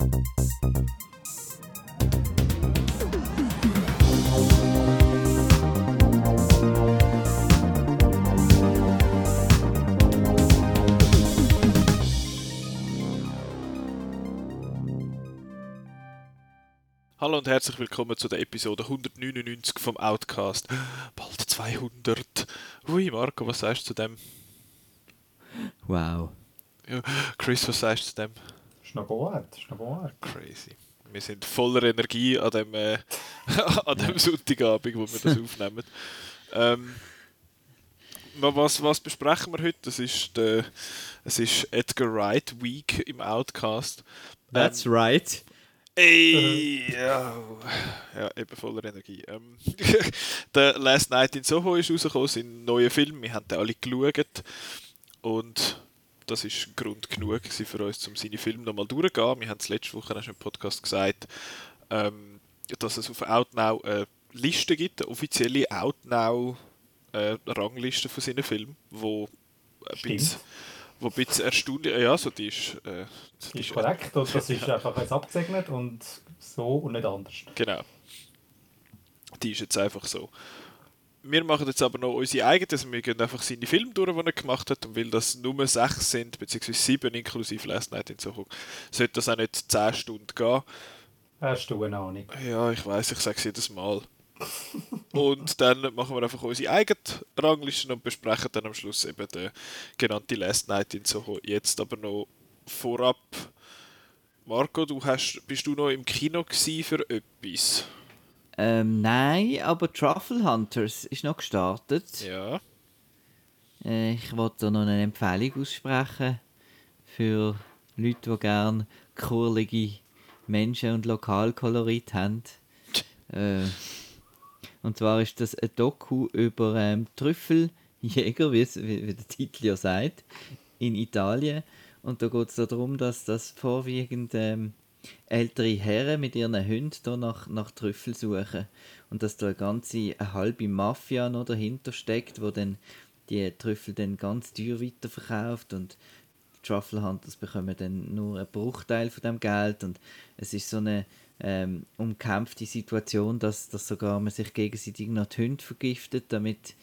Hallo und herzlich willkommen zu der Episode 199 vom Outcast. Bald 200. Ui, Marco, was sagst du zu dem? Wow. Ja, Chris, was sagst du zu dem? Ist noch gut, ist noch gut. Crazy. Wir sind voller Energie an dem, äh, an dem Sonntagabend, wo wir das aufnehmen. Ähm, was, was besprechen wir heute? Das ist, der, es ist Edgar Wright Week im Outcast. That's right. Ey, ja, ja, eben voller Energie. Ähm, der Last Night in Soho ist rausgekommen, sein neuer Film. Wir haben den alle geschaut. Und das ist Grund genug für uns, um seine Filme nochmal durchzugehen. Wir haben es letzte Woche auch schon im Podcast gesagt, ähm, dass es auf Outnow eine Liste gibt, eine offizielle Outnow-Rangliste von seinen Filmen, wo ein bisschen wo ein bisschen erstaunlich ja, so die ist, äh, die, die ist korrekt und das ist einfach jetzt abgesegnet und so und nicht anders. Genau. Die ist jetzt einfach so. Wir machen jetzt aber noch unsere eigene, also wir gehen einfach seine Filme durch, die er gemacht hat und weil das nur sechs sind, beziehungsweise sieben inklusive Last Night in Soho, sollte das auch nicht zehn Stunden gehen. Hast du eine Ahnung? Ja, ich weiß, ich sage es jedes Mal und dann machen wir einfach unsere eigene Rangliste und besprechen dann am Schluss eben den genannten Last Night in Soho. Jetzt aber noch vorab. Marco, du hast, bist du noch im Kino für etwas? Ähm, nein, aber Truffle Hunters ist noch gestartet. Ja. Äh, ich wollte noch eine Empfehlung aussprechen für Leute, die gerne kurlige Menschen und Lokalkolorit haben. äh, und zwar ist das ein Doku über ähm, Trüffeljäger, wie, wie, wie der Titel ja sagt, in Italien. Und da geht es darum, dass das vorwiegend ähm, ältere Herren mit ihren Hunden nach, nach Trüffel suchen. Und dass da eine ganze eine halbe Mafia noch dahinter steckt, wo dann die Trüffel dann ganz teuer weiterverkauft und die Truffle Hunters bekommen dann nur einen Bruchteil von dem Geld und es ist so eine ähm, umkämpfte Situation, dass, dass sogar man sich gegenseitig noch die Hunde vergiftet, damit,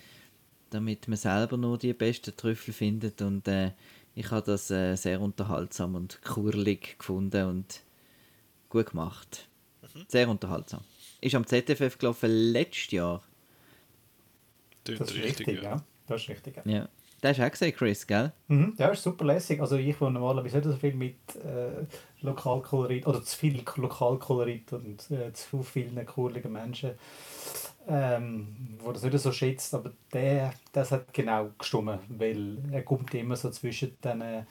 damit man selber nur die besten Trüffel findet. Und äh, ich habe das äh, sehr unterhaltsam und kurlig gefunden und gut gemacht. Mhm. Sehr unterhaltsam. Ist am ZFF gelaufen letztes Jahr. Das ist richtig, ja. Das ist richtig, ja. ja. Das hast du auch gesehen, Chris, gell? Mhm, ja, ist super lässig. Also ich, wo normalerweise nicht so viel mit äh, Lokalkolorit, oder zu viel Lokalkolorit und äh, zu vielen kurligen Menschen, ähm, wo das nicht so schätzt, aber der, das hat genau gestimmt, weil er kommt immer so zwischen den äh,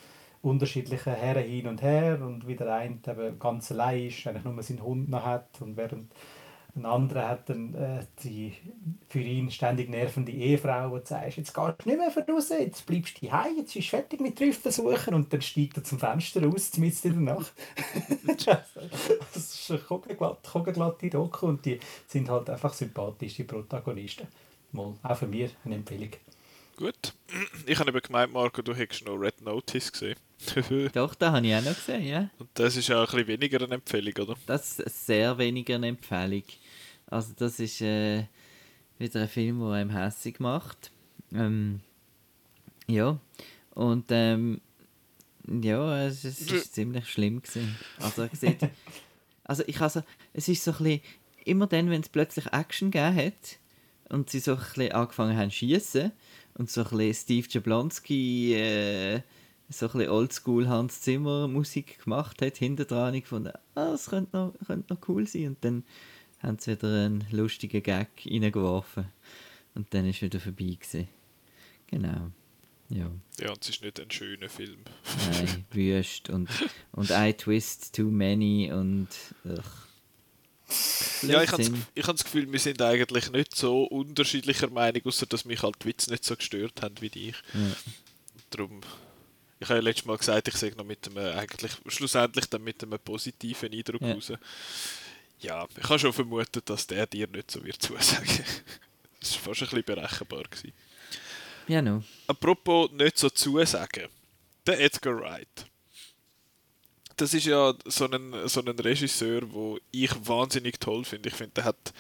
unterschiedlichen Herren hin und her und wie der eine eben ganz allein ist, eigentlich nur seinen Hund noch hat und während ein anderer hat dann äh, die für ihn ständig nervende Ehefrau, die sagt, jetzt gehst du nicht mehr raus, jetzt bleibst du heim, jetzt bist du fertig mit Trüffeln suchen und dann steigt er zum Fenster raus, mitten in der Nacht. das ist eine kugenglatte Doku und die sind halt einfach sympathisch, die Protagonisten. Mal, auch für mich eine Empfehlung. Gut. Ich habe eben gemeint, Marco, du hättest noch Red Notice gesehen. Doch, da habe ich auch noch gesehen, ja. Und das ist ja ein bisschen weniger eine Empfehlung, oder? Das ist sehr weniger eine Empfehlung. Also das ist äh, wieder ein Film, der einem hässig macht. Ähm, ja, und ähm, ja, es, ist ziemlich schlimm gewesen. Also, sieht, also ich also, es ist so ein bisschen, immer dann, wenn es plötzlich Action gegeben hat und sie so ein bisschen angefangen haben zu schießen und so ein bisschen Steve Jablonski äh, so ein bisschen Oldschool Hans Zimmer Musik gemacht hat, hinter dran gefunden, ah, das könnte noch, könnte noch cool sein und dann haben sie wieder einen lustigen Gag reingeworfen. Und dann ist wieder vorbei gewesen. Genau. Ja. Ja, und es ist nicht ein schöner Film. Nein, wüst und, und I Twist Too Many und ach. Ja, ich habe das Gefühl, wir sind eigentlich nicht so unterschiedlicher Meinung, außer dass mich halt die Witze nicht so gestört haben wie dich. Ja. Darum, ich habe ja letztes Mal gesagt, ich sage noch mit einem, eigentlich schlussendlich dann mit einem positiven Eindruck ja. raus. Ja, ich habe schon vermutet, dass der dir nicht so wird zusagen. das war fast ein bisschen berechenbar. Gewesen. Ja, no. Apropos nicht so zusagen. Der Edgar Wright. Das ist ja so ein, so ein Regisseur, wo ich wahnsinnig toll finde. Ich finde, der hat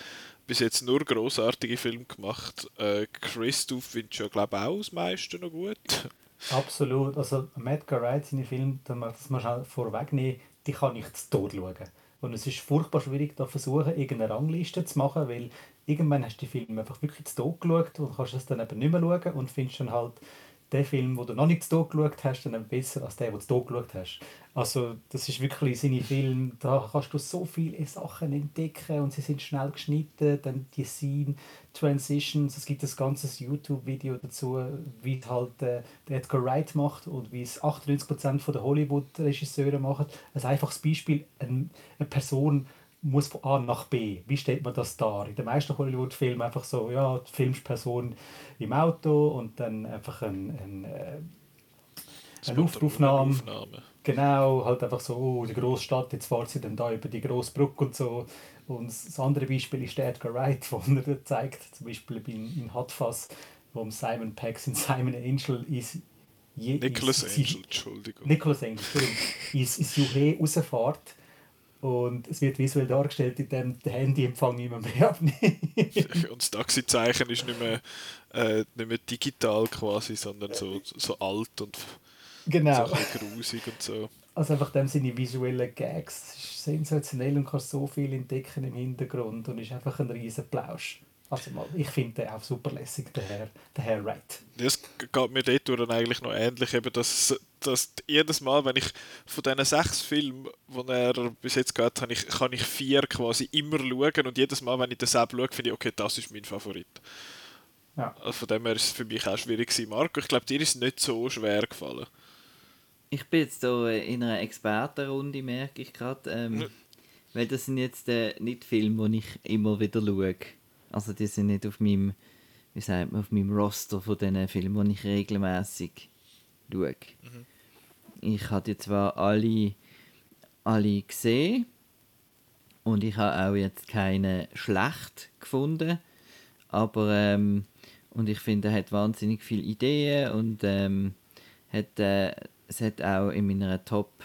bis jetzt nur großartige Filme gemacht. Äh, Christoph ja, glaube ich, auch das meiste noch gut. Absolut. Also Edgar Wright, seine Filme, das muss man vorwegnehmen, die kann ich zu Tod schauen. Und es ist furchtbar schwierig, da versuchen, irgendeine Rangliste zu machen, weil irgendwann hast du die Filme einfach wirklich zu Tod geschaut und kannst es dann eben nicht mehr schauen und findest dann halt den Film, den du noch nicht zu geschaut hast, dann besser als den, den du geschaut hast. Also das ist wirklich seine Filme, da kannst du so viele Sachen entdecken und sie sind schnell geschnitten, dann die Scene, Transitions, es gibt ein ganzes YouTube-Video dazu, wie halt äh, Edgar Wright macht und wie es 98% der Hollywood-Regisseure machen. Ein einfaches Beispiel, eine Person muss von A nach B. Wie stellt man das dar? In den meisten Hollywood-Filmen einfach so, ja, die Filmsperson im Auto und dann einfach ein, ein, äh, eine Luftaufnahme. Aufnahme. Genau, halt einfach so, oh, die grosse Stadt, jetzt fahrt sie dann da über die grosse Brücke und so. Und das andere Beispiel ist der Edgar Wright, wo er zeigt, zum Beispiel in, in Hotfuss, wo Simon Peck in Simon Angel ist. Je, Nicholas Angel, Entschuldigung. Nicholas Angel, Entschuldigung. ins, ins Juche rausfährt und es wird visuell dargestellt, indem der Handyempfang immer mehr abnimmt. und das Taxizeichen ist nicht mehr, äh, nicht mehr digital quasi, sondern so, so alt und genau. so ein grusig und so. Also einfach dem seine visuellen Gags, das ist sensationell und kannst so viel entdecken im Hintergrund und ist einfach ein riesen Plausch. Also mal, ich finde den auch super lässig, der Herr, der Herr Wright. Es geht mir dort eigentlich noch ähnlich, eben, dass, dass jedes Mal, wenn ich von diesen sechs Filmen, die er bis jetzt gehört hat, ich, kann ich vier quasi immer schauen und jedes Mal, wenn ich das selber schaue, finde ich, okay, das ist mein Favorit. Ja. Also von dem her ist es für mich auch schwierig gewesen. Marco, ich glaube, dir ist es nicht so schwer gefallen. Ich bin jetzt hier in einer Expertenrunde, merke ich gerade. Ähm, weil das sind jetzt äh, nicht Filme, die ich immer wieder schaue. Also die sind nicht auf meinem, wie sagt man, auf meinem Roster von diesen Filmen, die ich regelmäßig schaue. Mhm. Ich hatte zwar alle, alle gesehen und ich habe auch jetzt keine schlecht gefunden, aber ähm, und ich finde, er hat wahnsinnig viele Ideen und ähm, hat, äh, es hat auch in meiner Top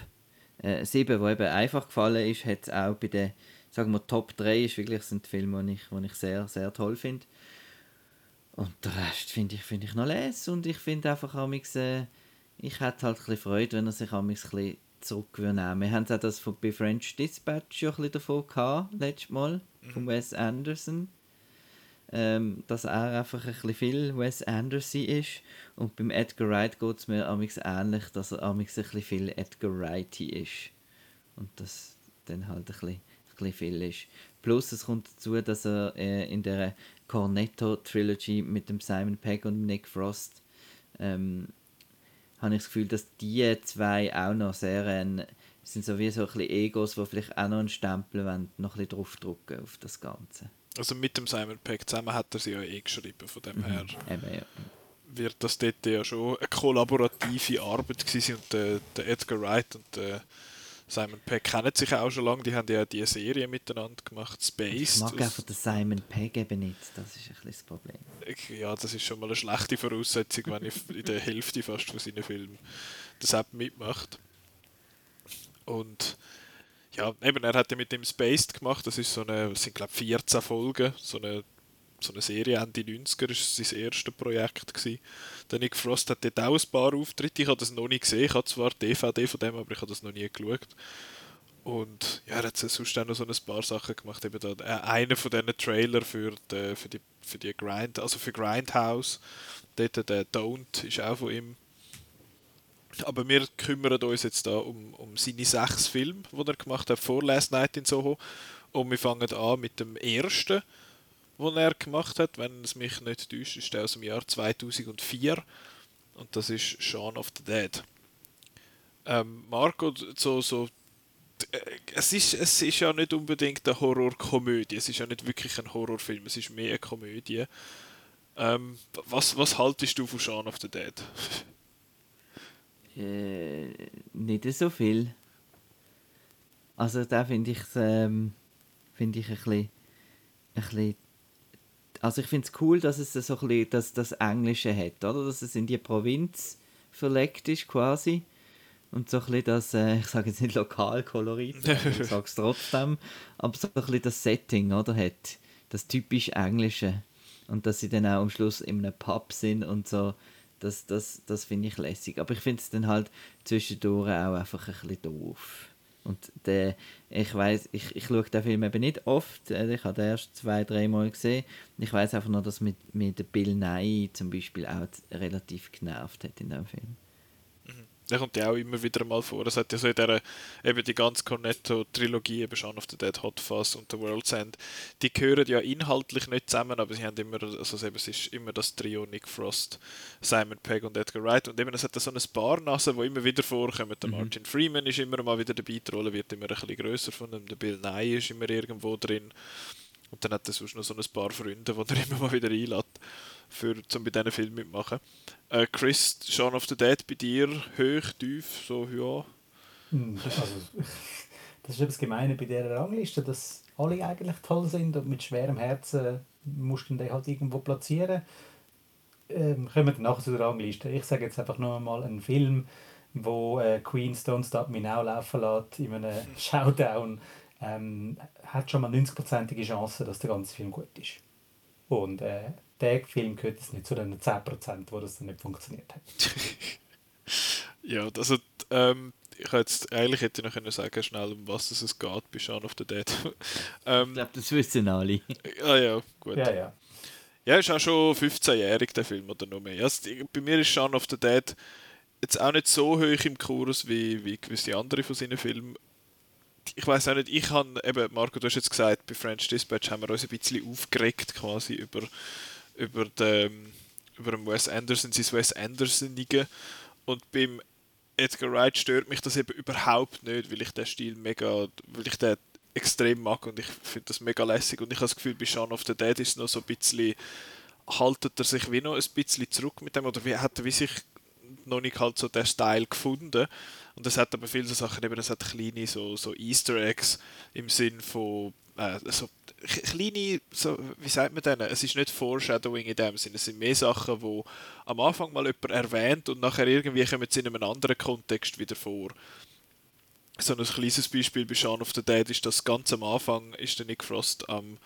äh, 7, die eben einfach gefallen ist, hat es auch bei den sagen wir, Top 3 ist wirklich, sind Filme, die ich, die ich sehr, sehr toll finde. Und der Rest finde ich, find ich noch les und ich finde einfach amix, äh, ich hätte halt ein bisschen Freude, wenn er sich amix ein bisschen zurücknehmen Wir haben auch das von bei French Dispatch schon ein bisschen davon gehabt, letztes Mal, von mhm. Wes Anderson. Ähm, dass er einfach ein bisschen viel Wes Anderson ist. Und beim Edgar Wright geht es mir amix ähnlich, dass er amix ein bisschen viel Edgar Wright ist. Und das dann halt ein bisschen bisschen viel ist. Plus es kommt dazu, dass er äh, in der Cornetto Trilogy mit dem Simon Pegg und Nick Frost ähm, habe ich das Gefühl, dass die zwei auch noch sehr äh, sind so wie so ein bisschen Egos, die vielleicht auch noch einen Stempel wollen, noch ein bisschen draufdrücken auf das Ganze. Also mit dem Simon Pegg zusammen hat er sie ja eh geschrieben, von dem mhm. her. Eben, ja. Wird das dort ja schon eine kollaborative Arbeit gewesen und der, der Edgar Wright und der Simon Pegg kennen sich auch schon lange, die haben ja diese Serie miteinander gemacht, Space. Ich mag einfach den Simon Pegg eben nicht, das ist ein bisschen das Problem. Ja, das ist schon mal eine schlechte Voraussetzung, wenn ich in der Hälfte fast von seinen Filmen das App mitmacht. Und ja, eben, er hat ja mit dem Spaced gemacht, das ist so eine, das sind glaube 14 Folgen, so eine so eine Serie Ende 90er war sein erstes Projekt. Gewesen. Nick Frost hat dort auch ein paar Auftritte. Ich habe das noch nie gesehen. Ich habe zwar DVD von dem, aber ich habe das noch nie geschaut. Und ja, er hat sonst auch noch so ein paar Sachen gemacht. Eben da, äh, einer von diesen Trailer für die, für die, für die Grind, also für Grindhouse. Dort der Don't ist auch von ihm. Aber wir kümmern uns jetzt da um, um seine sechs Filme, die er gemacht hat vor Last Night in Soho. Und wir fangen an mit dem ersten den er gemacht hat. Wenn es mich nicht täuscht, ist der aus dem Jahr 2004 und das ist Shaun of the Dead. Ähm, Marco, so, so äh, es ist, es ist ja nicht unbedingt eine Horrorkomödie, es ist ja nicht wirklich ein Horrorfilm, es ist mehr eine Komödie. Ähm, was, was haltest du von Shaun of the Dead? Äh, nicht so viel. Also da finde ich ähm, finde ich ein bisschen, ein bisschen also ich finde es cool, dass es so ein bisschen das, das Englische hat, oder? Dass es in die Provinz verlegt ist quasi. und so ein bisschen das, äh, ich sage jetzt nicht Lokalkolorit, ich sage es trotzdem, aber so ein bisschen das Setting, oder, hat, das typisch Englische und dass sie dann auch am Schluss in einem Pub sind und so, das, das, das finde ich lässig. Aber ich finde es dann halt zwischendurch auch einfach ein bisschen doof. Und der, ich weiß, ich, ich schaue den Film eben nicht oft. Äh, ich habe den erst zwei, drei Mal gesehen. Ich weiß einfach nur, dass mit, mit Bill Nye zum Beispiel auch relativ genervt hat in dem Film. Der kommt ja auch immer wieder mal vor. Es hat ja so in der, eben die ganze Cornetto-Trilogie, eben Shaun of the Dead, Hot Fuzz und The World's End, die gehören ja inhaltlich nicht zusammen, aber sie haben immer, also eben, es ist immer das Trio Nick Frost, Simon Pegg und Edgar Wright und eben es hat so ein paar Nasen, die immer wieder vorkommen. Der mhm. Martin Freeman ist immer mal wieder dabei, die Rolle wird immer ein bisschen grösser von ihm, der Bill Nye ist immer irgendwo drin und dann hat er sonst noch so ein paar Freunde, die er immer mal wieder einlädt für zum bei diesen Film mitmachen. Äh, Chris, Shaun of the Dead bei dir, hoch, tief, so, ja. Hm, also, das ist etwas Gemeine bei dieser Rangliste, dass alle eigentlich toll sind und mit schwerem Herzen musst du den halt irgendwo platzieren. Ähm, kommen wir nachher zu der Rangliste. Ich sage jetzt einfach nur mal einen Film, wo äh, Queen Don't Stop Me Now laufen lässt in einem Showdown, ähm, hat schon mal 90%ige Chance, dass der ganze Film gut ist. Und äh, der Film gehört es nicht zu den 10%, wo das dann nicht funktioniert hat. ja, also ähm, ich jetzt, eigentlich hätte ich noch können sagen schnell, um was es geht bei Shaun of the Dead. ähm, ich glaube, das wissen alle. ah ja, gut. Ja, ja. Ja, ist auch schon 15-jährig, der Film, oder noch mehr. Also, bei mir ist Shaun of the Dead jetzt auch nicht so hoch im Kurs wie, wie gewisse andere von seinen Filmen. Ich weiß auch nicht, ich habe eben, Marco, du hast jetzt gesagt, bei French Dispatch haben wir uns ein bisschen aufgeregt quasi über über den, über den Wes Anderson, sein Wes Andersonige. Und beim Edgar Wright stört mich das eben überhaupt nicht, weil ich den Stil mega, weil ich den extrem mag und ich finde das mega lässig. Und ich habe das Gefühl, bei Shaun of the Dead ist noch so ein bisschen, haltet er sich wie noch ein bisschen zurück mit dem, oder wie hat er wie sich noch nicht halt so der Style gefunden. Und es hat aber viele so Sachen, eben, es hat kleine so, so Easter Eggs im Sinn von äh, so kleine, so, wie sagt man denn? Es ist nicht Foreshadowing in dem Sinne, es sind mehr Sachen, die am Anfang mal jemand erwähnt und nachher irgendwie kommen sie in einem anderen Kontext wieder vor. So ein kleines Beispiel bei Shaun of the Dead ist, dass ganz am Anfang ist der Nick Frost am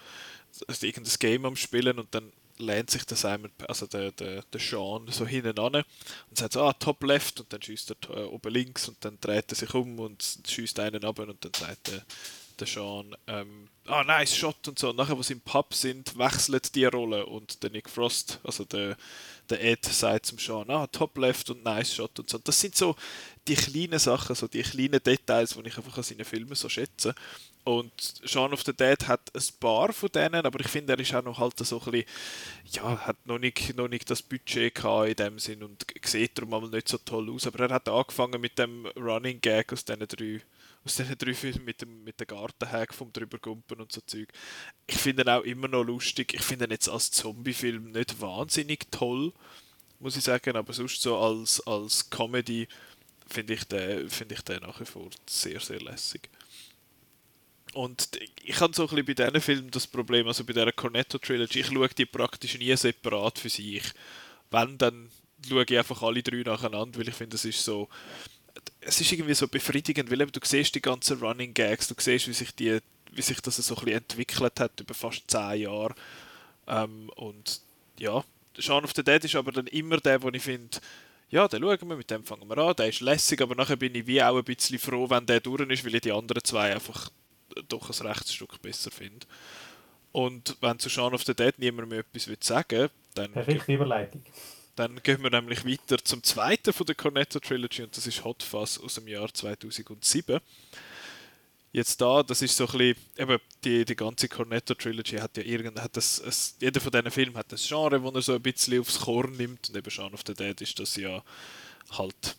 also irgendein Game am Spielen und dann lehnt sich der Simon, also der, der, der Sean so hinten an und sagt so, ah, Top Left und dann schießt er äh, oben links und dann dreht er sich um und schießt einen ab und dann sagt der, der Sean, ähm, ah, nice Shot und so. Und nachher, wo sie im Pub sind, wechselt die Rolle und der Nick Frost, also der, der Ed, sagt zum Sean, ah, Top Left und nice Shot und so. Das sind so die kleinen Sachen, so die kleinen Details, die ich einfach an seinen Filmen so schätze. Und Shaun of the Dead hat ein paar von denen, aber ich finde, er ist auch noch halt so ein bisschen, ja, hat noch nicht, noch nicht das Budget gehabt in dem Sinn und sieht darum mal nicht so toll aus. Aber er hat angefangen mit dem Running Gag aus diesen drei aus diesen drei Filmen mit dem, mit dem Gartenhag vom drübergumpen und so Zeug. Ich finde ihn auch immer noch lustig. Ich finde ihn jetzt als Zombie-Film nicht wahnsinnig toll, muss ich sagen, aber sonst so als, als Comedy finde ich, den, find ich den nach wie vor sehr, sehr lässig. Und ich habe so ein bisschen bei diesen Filmen das Problem, also bei dieser Cornetto Trilogy, ich schaue die praktisch nie separat für sich. Wenn, dann schaue ich einfach alle drei nacheinander, weil ich finde, das ist so, es ist irgendwie so befriedigend, weil eben du siehst die ganzen Running Gags, du siehst, wie sich, die, wie sich das so ein bisschen entwickelt hat über fast zehn Jahre. Ähm, und ja, Shaun of the Dead ist aber dann immer der, wo ich finde, ja, den schauen wir, mit dem fangen wir an, der ist lässig, aber nachher bin ich wie auch ein bisschen froh, wenn der durch ist, weil ich die anderen zwei einfach doch ein Rechtsstück besser finde. Und wenn zu Shaun of the Dead niemand mehr etwas sagen will, dann... Perfekte Überleitung. Dann gehen wir nämlich weiter zum zweiten von der Cornetto Trilogy und das ist Hot Fuzz aus dem Jahr 2007. Jetzt da, das ist so ein bisschen, eben die, die ganze Cornetto Trilogy hat ja irgend, hat das, es, jeder von diesen Filmen hat ein Genre, wo er so ein bisschen aufs Korn nimmt und eben Shaun of the Dead ist das ja halt,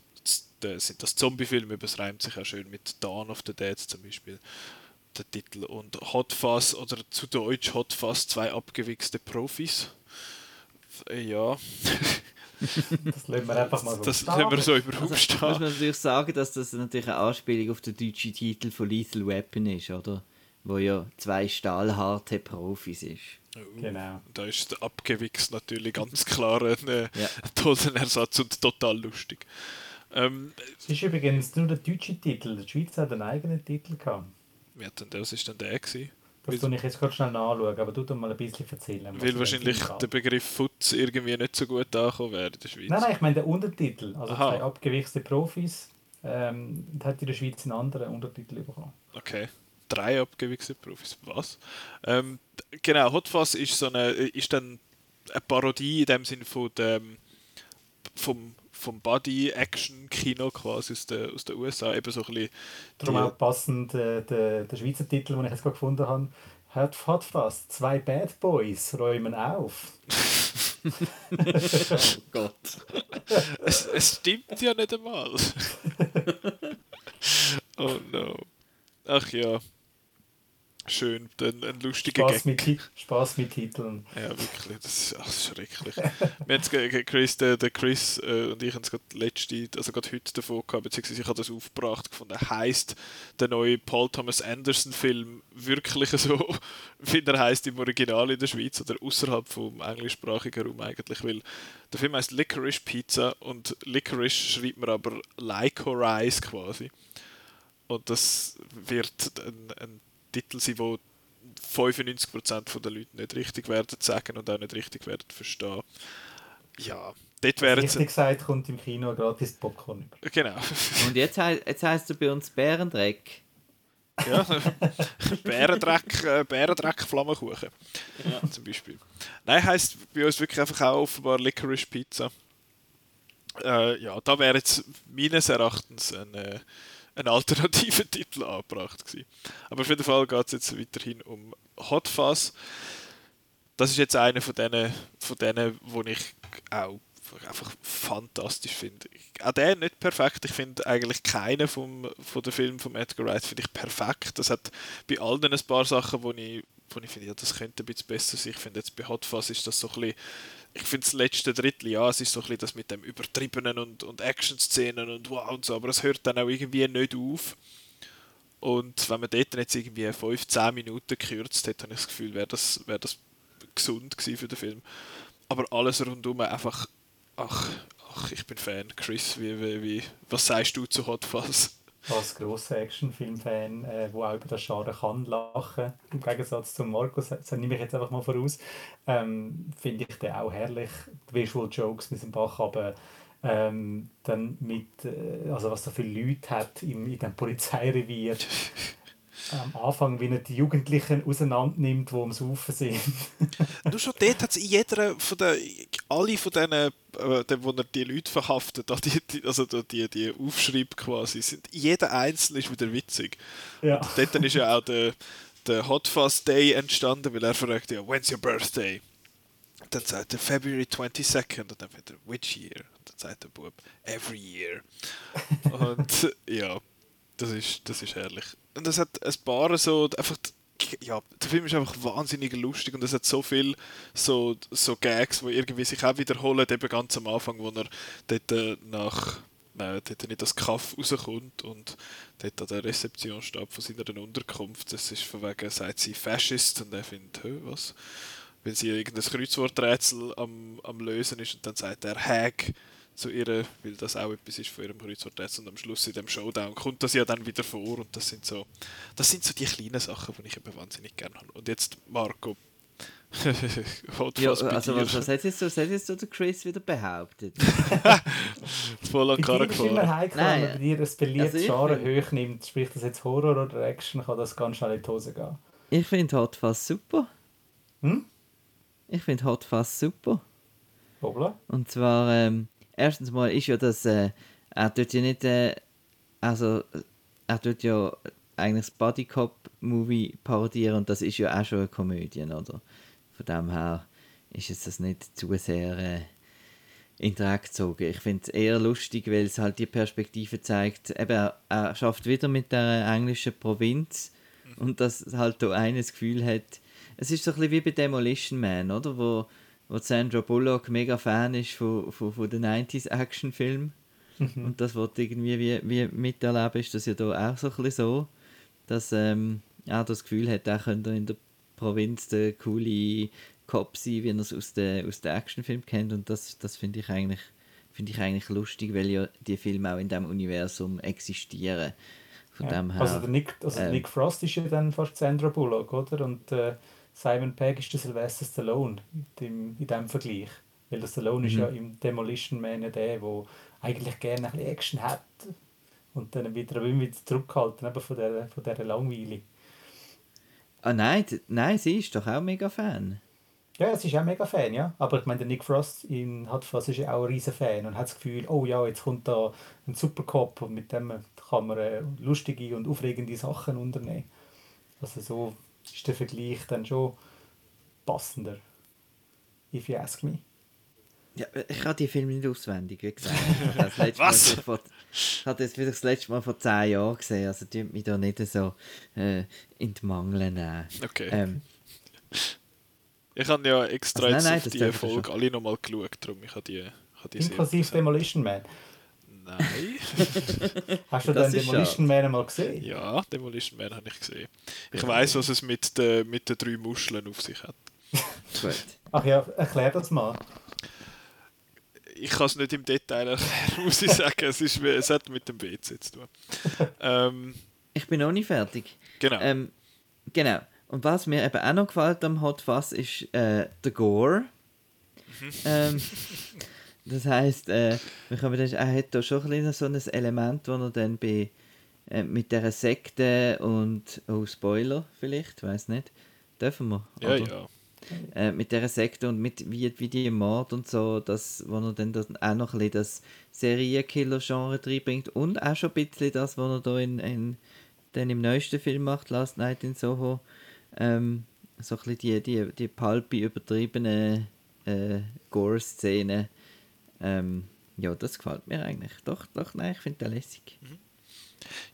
sind das Zombie-Filme, es reimt sich auch schön mit Dawn of the Dead zum Beispiel der Titel und Hot Fuzz oder zu Deutsch Hot Fuzz zwei abgewichste Profis ja. das lassen wir einfach mal so Das lassen wir so überhaupt also, stehen. Muss man natürlich sagen, dass das natürlich eine Anspielung auf den deutschen Titel von Lethal Weapon ist, oder? Wo ja zwei stahlharte Profis ist. Oh, genau. Da ist der Abgewichs natürlich ganz klar ein äh, ja. toller Ersatz und total lustig. Ähm, es ist übrigens nur der deutsche Titel. Der Schweiz hat einen eigenen Titel gehabt. Ja, dann, was war denn der? Gewesen? Das tue ich jetzt gerade schnell nachschauen, aber du doch mal ein bisschen erzählen. Weil wahrscheinlich der Begriff Futz irgendwie nicht so gut angekommen wäre in der Schweiz. Nein, nein, ich meine den Untertitel. Also Aha. zwei abgewichste Profis ähm, hat in der Schweiz einen anderen Untertitel bekommen. Okay. Drei abgewichste Profis. Was? Ähm, genau, Hot Fuzz ist so eine, ist dann eine Parodie in dem Sinne von dem, vom vom Body-Action-Kino quasi aus den, aus den USA. Eben so ein bisschen Darum auch passend äh, der, der Schweizer Titel, den ich jetzt gerade gefunden habe. Hört, hat fast zwei Bad Boys räumen auf. oh Gott. es, es stimmt ja nicht einmal. oh no. Ach ja schön, ein, ein lustiger Spaß Gag. Mit, Spaß mit Titeln. Ja, wirklich, das ist, ach, schrecklich. Wir haben Chris, der, der Chris äh, und ich haben es gerade letzte, also gerade heute davon gehabt, beziehungsweise ich habe das aufgebracht gefunden. Heißt der neue Paul Thomas Anderson Film wirklich so, wie er heißt im Original in der Schweiz oder außerhalb vom englischsprachigen Raum eigentlich, weil der Film heißt Licorice Pizza und Licorice schreibt man aber Licorice quasi. Und das wird ein, ein Titel sein, wo 95% der Leute nicht richtig werden sagen und auch nicht richtig werden verstehen. Ja, dort wäre es... Richtig gesagt, kommt im Kino gratis Popcorn über. Genau. und jetzt, jetzt heisst er bei uns Bärendreck. Ja, Bärendreck, äh, Bärendreck Flammenkuchen. Ja. Zum Beispiel. Nein, heisst bei uns wirklich einfach auch offenbar Licorice Pizza. Äh, ja, da wäre jetzt meines Erachtens ein, äh, ein alternativer Titel angebracht gewesen. Aber auf jeden Fall geht es jetzt weiterhin um Hot Fuzz. Das ist jetzt einer von denen, von denen wo ich auch einfach fantastisch finde. Auch der nicht perfekt. Ich finde eigentlich keinen vom, von den Filmen von Edgar Wright finde ich perfekt. Das hat bei allen ein paar Sachen, wo ich, wo ich finde, ja, das könnte ein bisschen besser sein. Ich finde jetzt bei Hot Fuzz ist das so ein bisschen ich finde das letzte Drittel, ja, es ist so ein das mit dem Übertriebenen und, und Action-Szenen und wow und so, aber es hört dann auch irgendwie nicht auf. Und wenn man dort jetzt irgendwie 5, 10 Minuten gekürzt hätte, habe ich das Gefühl, wäre das, wär das gesund gewesen für den Film. Aber alles rundum einfach, ach, ach ich bin Fan. Chris, wie, wie, wie, was sagst du zu Hot Fuzz? Als grosser Actionfilm-Fan, äh, auch über das Genre kann lachen, im Gegensatz zu Markus, das nehme ich jetzt einfach mal voraus, ähm, finde ich den auch herrlich. Die Visual Jokes mit dem Bach, aber ähm, dann mit, äh, also was so viele Leute hat im, in dem Polizeirevier, am Anfang, wie er die Jugendlichen auseinander nimmt, die am Saufen sind. Nur schon dort hat es in jeder von den, alle von denen, äh, wo er die Leute verhaftet, die, also die, die Aufschreib quasi, sind, jeder Einzelne ist wieder witzig. Ja. Und dort ist ja auch der, der Hot Fuzz Day entstanden, weil er fragt ja, when's your birthday? Und dann sagt er February 22nd und dann wird er, which year? Und dann sagt der Bub, every year. und ja, das ist, das ist herrlich. Und das hat ein paar so einfach ja, der Film ist einfach wahnsinnig lustig und es hat so viel so, so Gags, die irgendwie sich auch wiederholen, eben ganz am Anfang, wo er dort äh, nach nein, dort nicht das Kaff rauskommt und dort an der Rezeption steht von seiner Unterkunft. Das ist von wegen, sagt sie Faschist und er findet, hä, was? Wenn sie irgendein Kreuzworträtsel am, am Lösen ist und dann sagt er Hag zu ihr, weil das auch etwas ist von ihrem Kreuzworträtsel und am Schluss in dem Showdown kommt das ja dann wieder vor und das sind so, das sind so die kleinen Sachen, die ich eben wahnsinnig gerne habe. Und jetzt Marco. ja, also was, was, hat jetzt so, was hat jetzt so der Chris wieder behauptet? Voll an Karre gefahren. immer heikel, Nein, wenn man dir ein beliebtes also Genre hoch nimmt, sprich das jetzt Horror oder Action, kann das ganz schnell in die Hose gehen. Ich finde Hot Fuzz super. Hm? Ich finde Hot Fuzz super. Hoppla. Und zwar, ähm, erstens mal ist ja das, äh, er tut ja nicht, äh, also er tut ja eigentlich das Bodycop-Movie parodieren und das ist ja auch schon eine Komödie, oder? Von dem her ist es das nicht zu sehr äh, in Dreck gezogen. Ich finde es eher lustig, weil es halt die Perspektive zeigt, eben, er, er schafft wieder mit der englischen Provinz und dass halt da eines Gefühl hat, es ist so ein bisschen wie bei Demolition Man, oder? Wo wo Sandra Bullock mega Fan ist von, von, von den 90s Actionfilmen. Mhm. Und das wird irgendwie wie, wie miterleben, ist das ja da auch so ein bisschen so, dass ähm, er das Gefühl hat, er könnte in der Provinz der coole Cop sein, wie er es aus den aus der Actionfilm kennt. Und das, das finde ich eigentlich finde ich eigentlich lustig, weil ja die Filme auch in diesem Universum existieren. Von ja. dem her, also der Nick, also ähm, Nick Frost ist ja dann fast Sandra Bullock, oder? Und äh, Simon Pegg ist der Sylvester Stallone in, diesem Vergleich. Weil der Stallone mhm. ist ja im Demolition Man der, der eigentlich gerne ein bisschen Action hat und dann wieder, wieder zurückhalten eben von dieser, von dieser Langweile. Ah nein, nein, sie ist doch auch mega Fan. Ja, sie ist auch mega Fan, ja. Aber ich meine, der Nick Frost in hat fast ist ja auch ein riesen Fan und hat das Gefühl, oh ja, jetzt kommt da ein Supercop und mit dem kann man äh, lustige und aufregende Sachen unternehmen. Also so ist der Vergleich dann schon passender. If you ask me. Ja, ich habe die Filme nicht auswendig, wie gesagt. Das letzte Was? Mal vor, ich habe das das letzte Mal vor 10 Jahren gesehen, also tut mich da nicht so äh, in die Mangel nehmen. Okay. Ähm, ich habe ja extra also, nein, nein, die Folge alle nochmal geschaut, darum ich habe die, ich habe die Inklusive Demolition Man. Nein. Hast du dann Demolition Man mal gesehen? Ja, Demolition Man habe ich gesehen. Ich ja. weiß, was es mit den, mit den drei Muscheln auf sich hat. Ach ja, erklär das mal ich kann es nicht im Detail erklären, muss ich sagen. Es, ist, es hat mit dem WC zu tun. Ähm, ich bin noch nicht fertig. Genau. Ähm, genau. Und was mir eben auch noch gefällt am Hot Fuzz ist äh, der Gore. Mhm. Ähm, das heisst, äh, wir können dann, er hat da schon ein so ein Element, wo er dann bei, äh, mit dieser Sekte und, oh Spoiler vielleicht, weiß nicht, dürfen wir? Ja, oder? ja äh, mit dieser Sekte und mit wie, wie die Mord und so, das, wo er dann auch noch ein bisschen das Serienkiller-Genre reinbringt und auch schon ein bisschen das, was er da in, in, dann im neuesten Film macht, Last Night in Soho, ähm, so ein bisschen die, die, die palpi übertriebene äh, Gore-Szene. Ähm, ja, das gefällt mir eigentlich. Doch, doch, nein, ich finde das lässig. Mhm.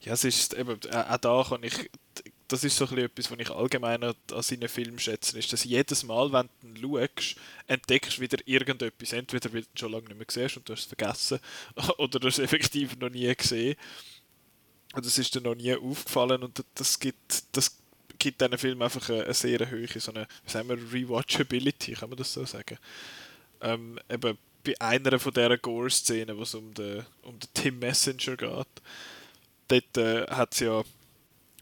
Ja, es ist eben, auch da kann ich das ist so etwas, was ich allgemein an seinen Filmen schätze, ist, dass jedes Mal, wenn du ihn schaust, entdeckst du wieder irgendetwas. Entweder weil du schon lange nicht mehr siehst und du hast es vergessen, oder du hast es effektiv noch nie gesehen. Und es ist dir noch nie aufgefallen und das gibt, das gibt diesen Film einfach eine, eine sehr hohe, so eine, sagen wir, Rewatchability, kann man das so sagen. Ähm, eben bei einer von dieser Gore-Szenen, wo es um den, um den Tim Messenger geht, dort äh, hat es ja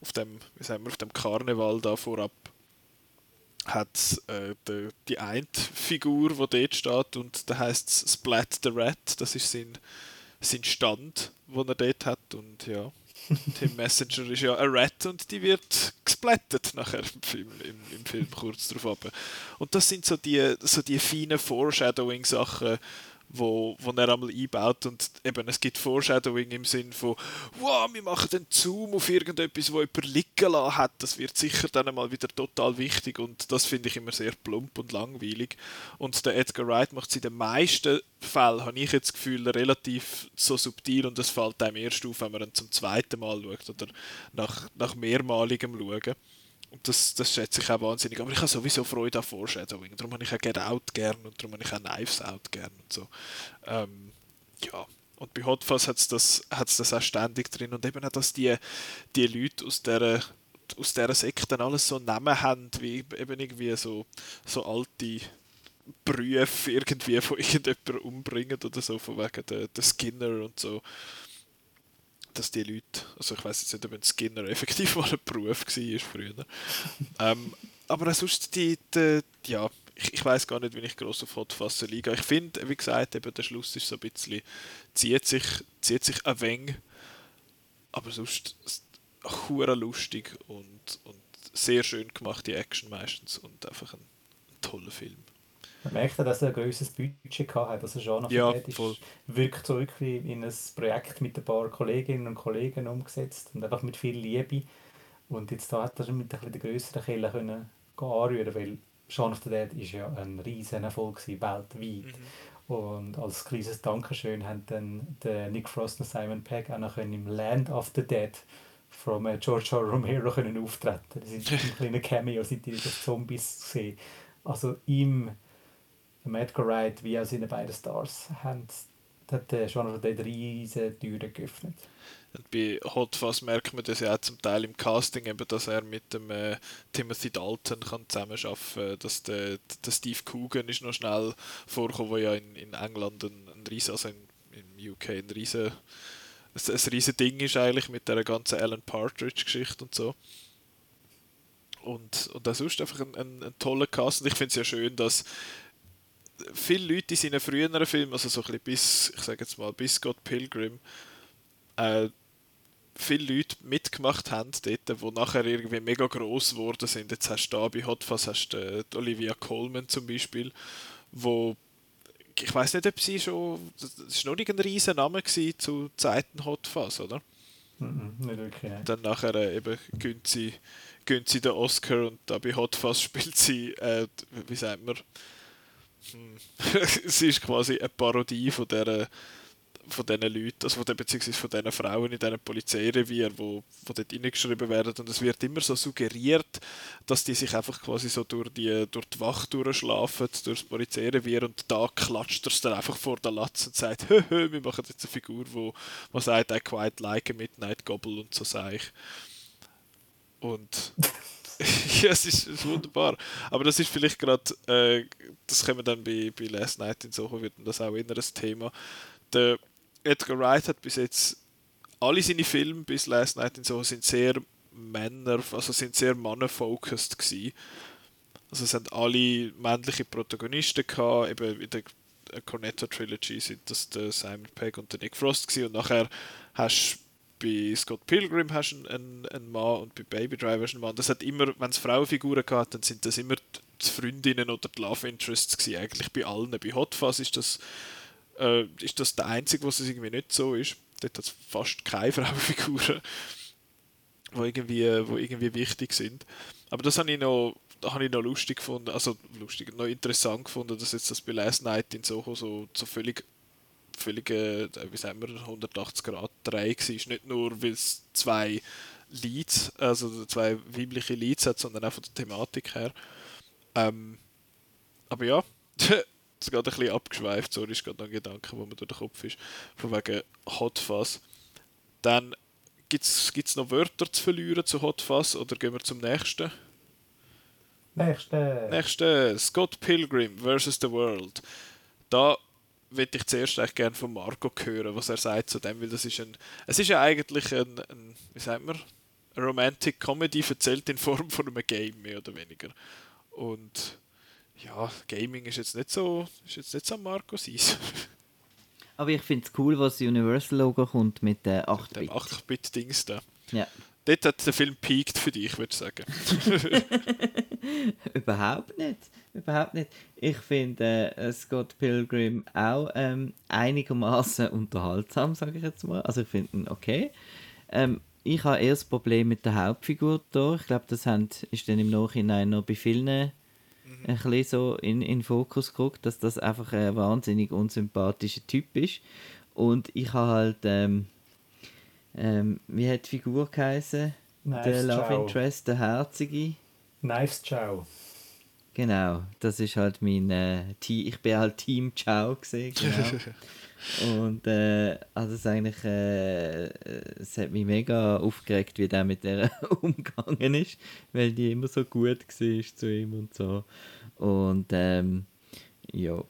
auf dem, wie sagen wir, auf dem Karneval da vorab hat äh, die, die eine Figur, die dort steht und da heißt Splat the Rat, das ist sein, sein Stand, den er dort hat und ja, Tim Messenger ist ja ein Rat und die wird gesplattet nachher im Film, im, im Film kurz darauf ab. Und das sind so die, so die feinen Foreshadowing-Sachen, wo, wo er einmal einbaut und eben es gibt Foreshadowing im Sinn von wow, wir machen den Zoom auf irgendetwas, wo jemand liegen lassen hat, das wird sicher dann einmal wieder total wichtig und das finde ich immer sehr plump und langweilig und der Edgar Wright macht es in den meisten Fällen, habe ich jetzt das Gefühl, relativ so subtil und das fällt einem erst auf, wenn man ihn zum zweiten Mal schaut oder nach, nach mehrmaligem Schauen. Und das, das schätze ich auch wahnsinnig. Aber ich habe sowieso Freude an Foreshadowing. Darum habe ich auch Get Out gern und darum habe ich auch Knives Out gern und so. Ähm, ja. Und bei Hot Fuzz hat es das, hat's das auch ständig drin. Und eben auch, dass die, die Leute aus dieser, aus dieser Sekte alles so Namen haben, wie eben irgendwie so, so alte Berufe irgendwie von irgendjemandem umbringen oder so, von wegen der, der Skinner und so dass die Leute, also ich weiß jetzt nicht, ob ein Skinner effektiv mal ein Beruf war früher, ähm, aber sonst die, die ja, ich, ich weiß gar nicht, wie ich groß auf Hotfassen liege. Ich finde, wie gesagt, eben der Schluss ist so ein bisschen, zieht sich, zieht sich ein wenig, aber sonst hure lustig und, und sehr schön gemachte Action meistens und einfach ein, ein toller Film. Man merkt ja, dass er ein grösseres Budget hatte, dass er schon noch ja, voll. wirkt zurück wie in ein Projekt mit ein paar Kolleginnen und Kollegen umgesetzt und einfach mit viel Liebe. Und jetzt da hat er mit ein bisschen grösseren Killer können anrühren, weil Shaun of the Dead ist ja ein riesen Erfolg weltweit. Mhm. Und als kleines Dankeschön haben dann der Nick Frost und Simon Pegg auch noch im Land of the Dead von äh, George R. Romero können auftreten. Das ist ein kleiner Cameo, ihr das Zombies gesehen. Also ihm Edgar Wright wie auch seine beiden Stars haben hat äh, schon dort riesige Türen geöffnet. Und bei Hot Fuzz merkt man das ja auch zum Teil im Casting, eben, dass er mit dem äh, Timothy Dalton kann zusammenarbeiten kann. Dass der, der Steve Coogan ist noch schnell vorgekommen, der ja in, in England ein, ein riesen, also in im UK ein riesen, ein, ein riesen Ding ist eigentlich mit der ganzen Alan Partridge-Geschichte und so. Und, und das ist einfach ein, ein, ein toller Cast und ich finde es ja schön, dass viele Leute in seinen früheren Filmen, also so ein bisschen bis, ich sage jetzt mal, bis Scott Pilgrim, äh, viele Leute mitgemacht haben dort, die nachher irgendwie mega groß geworden sind. Jetzt hast du da bei Hot Fuzz hast du äh, Olivia Colman zum Beispiel, wo ich weiß nicht, ob sie schon, das war noch nicht ein riesen Name zu Zeiten Hot Fuzz, oder? Mm nicht wirklich. Nein. Dann nachher äh, eben gönnt sie, gönnt sie den Oscar und da bei Hot Fuzz spielt sie, äh, wie sagt man. sie ist quasi eine Parodie von der von diesen Leuten, also von beziehungsweise von diesen Frauen in diesen Polizeirevier, wo, wo dort reingeschrieben werden und es wird immer so suggeriert, dass die sich einfach quasi so durch die, durch die Wacht durchschlafen, durch das Polizeirevier und da klatscht er es dann einfach vor der Latz und sagt, hö, hö, wir machen jetzt eine Figur, wo, wo sagt, I quite like a Midnight Gobble und so sage ich. Und ja, es ist, ist, wunderbar. Aber das ist vielleicht gerade, äh, das können wir dann bei, bei Last Night in Soho, wird das auch immer ein Thema. Der Edgar Wright hat bis jetzt alle seine Filme bis Last Night in Soho sind sehr Männer, also sind sehr Männer-focused gewesen. Also es haben alle männliche Protagonisten gehabt, eben in der Cornetto Trilogy sind das der Simon Pegg und der Nick Frost gewesen. und nachher hast du bei Scott Pilgrim hast du einen, einen Mann und bei Baby Driver hast du einen Mann. Das hat immer, wenn es Frauenfiguren gab, dann sind das immer die Freundinnen oder die Love Interests gewesen. Eigentlich bei allen. Bei Hot Fuzz ist das, äh, ist das der einzige, was es irgendwie nicht so ist. Dort hat es fast keine Frauenfiguren, die irgendwie, wo irgendwie wichtig sind. Aber das habe ich noch habe ich noch lustig gefunden, also lustig, noch interessant gefunden, dass jetzt das bei Last Night in Soho so, so völlig völlige, äh, wie sagen wir, 180 Grad Dreh war. Nicht nur, weil es zwei Leads, also zwei weibliche Leads hat, sondern auch von der Thematik her. Ähm, aber ja, es ist gerade ein bisschen abgeschweift, sorry, ist gerade noch ein Gedanke, wo mir durch den Kopf ist, von wegen Hot Fuzz. Dann gibt es noch Wörter zu verlieren zu Hot Fuzz oder gehen wir zum nächsten? Nächste. Nächste, Scott Pilgrim vs. The World. Da würde ich zuerst eigentlich gerne von Marco hören, was er sagt zu dem, weil das ist ein, es ist ja eigentlich ein, ein wie sagt man, eine Romantic Comedy erzählt in Form von einem Game, mehr oder weniger. Und ja, Gaming ist jetzt nicht so, ist jetzt nicht so Marco sein. Aber ich finde es cool, was das Universal-Logo kommt mit den 8-Bit. 8-Bit-Dings da. Ja. Dort hat der Film peaked für dich, würde ich sagen. Überhaupt nicht. Überhaupt nicht. Ich finde äh, Scott Pilgrim auch ähm, einigermaßen unterhaltsam, sage ich jetzt mal. Also ich finde ihn okay. Ähm, ich habe eher das Problem mit der Hauptfigur da. Ich glaube, das haben, ist dann im Nachhinein noch bei vielen mhm. ein bisschen so in, in den Fokus gerückt, dass das einfach ein wahnsinnig unsympathischer Typ ist. Und ich habe halt, ähm, ähm, wie hat die Figur geheißen? Nice der Love Ciao. Interest, der Herzige. Knives Ciao. Genau, das ist halt mein äh, Team. Ich bin halt Team Ciao gesehen, genau. Und äh, also es eigentlich, äh, es hat mich mega aufgeregt, wie der mit der umgegangen ist, weil die immer so gut war zu ihm und so. Und ähm, ja,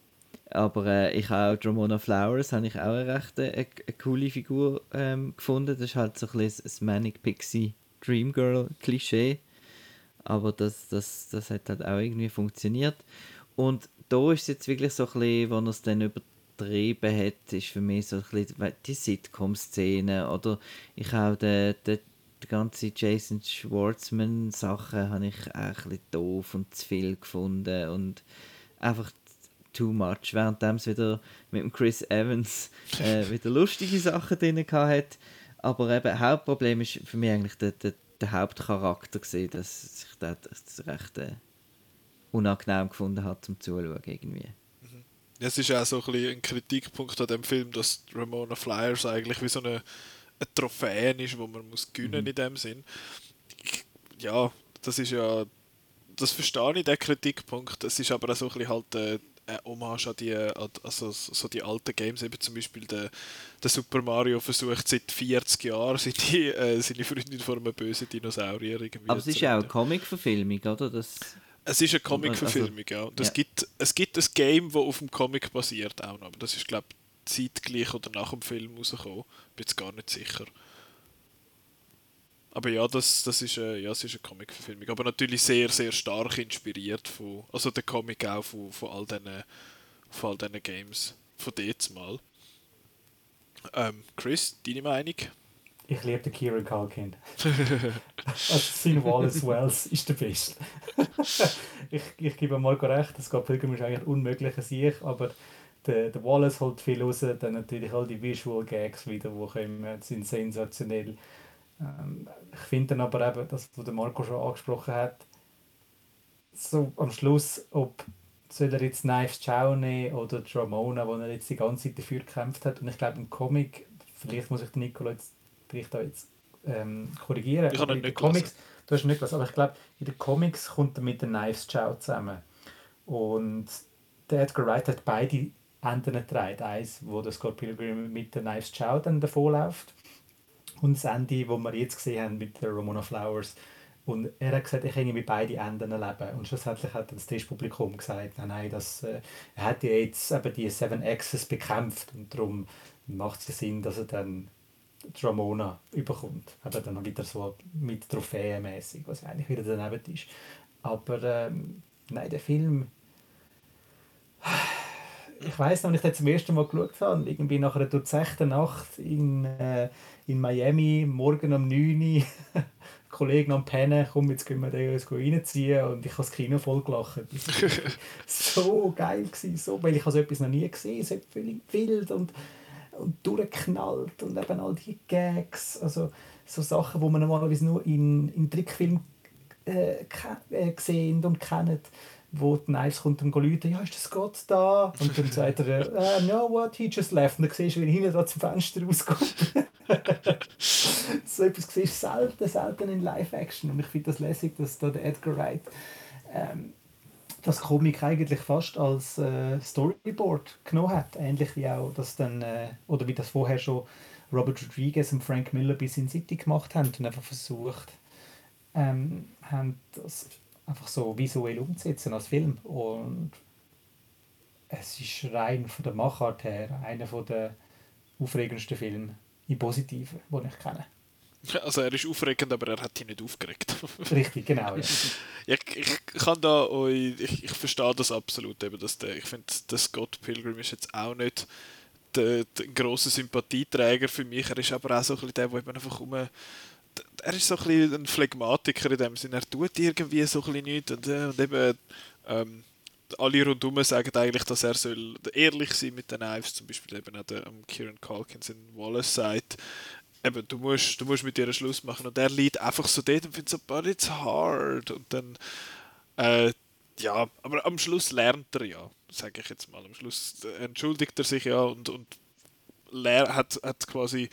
aber äh, ich habe auch Ramona Flowers, habe ich auch eine recht äh, eine, eine coole Figur ähm, gefunden. Das ist halt so ein bisschen das Manic Pixie Dream Girl Klischee. Aber das, das, das hat halt auch irgendwie funktioniert. Und da ist es jetzt wirklich so ein bisschen, wo er es dann übertrieben hat, ist für mich so ein bisschen die Sitcom-Szene. Oder ich auch den, den, die ganze Jason Schwartzman-Sache habe auch ein bisschen doof und zu viel gefunden. Und einfach too much. Während es wieder mit dem Chris Evans äh, wieder lustige Sachen drin hat. Aber eben, Hauptproblem ist für mich eigentlich der, der der Hauptcharakter gesehen, dass ich das recht äh, unangenehm gefunden hat zum Zuschauen irgendwie. Es ist auch so ein, ein Kritikpunkt an dem Film, dass Ramona Flyers eigentlich wie so eine, eine Trophäe ist, wo man muss gewinnen mhm. in dem Sinn. Ja, das ist ja, das verstehe ich, der Kritikpunkt. Es ist aber auch so ein bisschen halt äh, äh, Hommage an die, also so die alten Games, eben zum Beispiel der, der Super Mario versucht seit 40 Jahren seine, äh, seine Freundin vor einem bösen Dinosaurier irgendwie Aber es ist ja auch eine Comic-Verfilmung, oder? Das es ist eine Comic-Verfilmung, also, ja. Und es, ja. Gibt, es gibt ein Game, das auf dem Comic basiert auch noch, aber das ist, glaube ich, zeitgleich oder nach dem Film rausgekommen. Bin jetzt gar nicht sicher. Aber ja, das, das ist, äh, ja, es ist eine Comic-Verfilmung. Aber natürlich sehr, sehr stark inspiriert von, also der Comic auch von, von all diesen von all diesen Games von jetzt mal. Ähm, Chris, deine Meinung? Ich liebe den Kieran Culkin. also sein Wallace Wells ist der Beste. ich, ich gebe Marco recht, es gab Pilgrim ist eigentlich unmöglich sich, aber der, der Wallace holt viel raus, dann natürlich all die Visual Gags wieder, die kommen, sind sensationell. Ähm, ich finde dann aber eben, das, was der Marco schon angesprochen hat, so am Schluss, ob soll er jetzt Knives Chow nehmen oder Ramona, wo er jetzt die ganze Zeit dafür gekämpft hat. Und ich glaube, im Comic, vielleicht muss ich den Nicola jetzt vielleicht da jetzt ähm, korrigieren. Ich habe nicht Comics, Du hast nicht was, aber ich glaube, in den Comics kommt er mit den Knives Chow zusammen. Und der Edgar Wright hat beide Enden getragen. Eins, wo der Scott Pilgrim mit den Knives Chow dann davon läuft. Und das Ende, das wir jetzt gesehen haben mit der Ramona Flowers. Und er hat gesagt, ich kann mit beiden Enden leben. Und schlussendlich hat das Tischpublikum gesagt, nein, nein, das, äh, er hat ja jetzt eben die Seven Axes bekämpft und darum macht es Sinn, dass er dann die Ramona überkommt. Eben dann wieder so mit Trophäen mäßig, was eigentlich wieder daneben ist. Aber ähm, nein, der Film ich weiß noch, als ich den zum ersten Mal geschaut habe, irgendwie nach einer durchzechten Nacht in, äh, in Miami, morgen um 9 Uhr, Kollegen am Pennen, komm, jetzt können wir den reinziehen und ich habe das Kino voll gelacht. Das war so geil, gewesen, so, weil ich so etwas noch nie gesehen habe, so völlig wild und, und durchgeknallt und eben all die Gags, also so Sachen, die man normalerweise nur in, in Trickfilmen äh, äh, sehen und kennen wo die Knives kommt und läuten, ja, ist das Gott da? Und dann sagt er, uh, no, what, he just left. Und dann siehst du, wie er hinten da zum Fenster rauskommt. so etwas siehst du selten, selten in Live-Action. Und ich finde das lässig, dass da der Edgar Wright ähm, das Comic eigentlich fast als äh, Storyboard genommen hat. Ähnlich wie auch das dann, äh, oder wie das vorher schon Robert Rodriguez und Frank Miller bis in City gemacht haben und einfach versucht, ähm, haben das einfach so visuell umzusetzen als Film. Und es ist rein von der Machart her einer der aufregendsten Filme im Positiven, die ich kenne. Also er ist aufregend, aber er hat dich nicht aufgeregt. Richtig, genau. Ja. ich, ich kann da, ich, ich verstehe das absolut, eben, dass der, ich finde, der Scott Pilgrim ist jetzt auch nicht der, der grosse Sympathieträger für mich. Er ist aber auch so ein bisschen der, der eben einfach um er ist so ein, bisschen ein Phlegmatiker in dem Sinne. Er tut irgendwie so ein nichts und, äh, und eben ähm, alle rundherum sagen eigentlich, dass er soll ehrlich sein mit den Knives, zum Beispiel eben auch der um, Kieran Calkins in Wallace sagt, eben, du musst, du musst mit ihr Schluss machen und er liegt einfach so dort und findet so, but it's hard und dann äh, ja, aber am Schluss lernt er ja, sage ich jetzt mal, am Schluss entschuldigt er sich ja und, und hat, hat quasi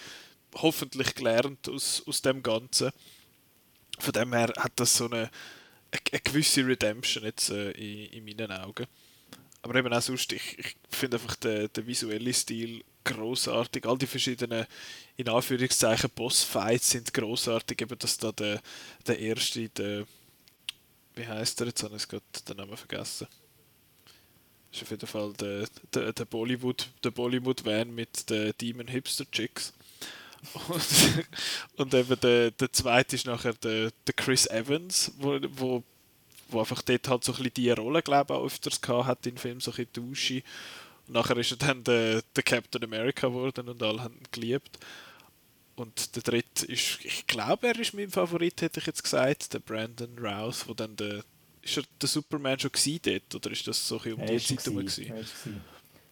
hoffentlich gelernt aus, aus dem Ganzen. Von dem her hat das so eine, eine, gewisse Redemption jetzt äh, in, in meinen Augen. Aber eben auch sonst, ich, ich finde einfach den, den visuellen Stil großartig. All die verschiedenen, in Anführungszeichen, Bossfights sind großartig. Eben, dass da der, der erste, der, wie heißt der? Jetzt habe ich gerade den Namen vergessen. Das ist auf jeden Fall der, der, der Bollywood, der Bollywood-Van mit den Demon Hipster Chicks. Und, und eben der, der zweite ist nachher der, der Chris Evans, wo, wo, wo einfach dort halt so ein bisschen die Rolle, glaube ich, öfters gehabt hat im Film, so ein bisschen Dusche. Und nachher ist er dann der, der Captain America geworden und alle haben ihn geliebt. Und der dritte ist, ich glaube, er ist mein Favorit, hätte ich jetzt gesagt, der Brandon Rouse, wo dann der, ist er der Superman schon gewesen dort, oder ist das so ein um die Zeit herum gewesen?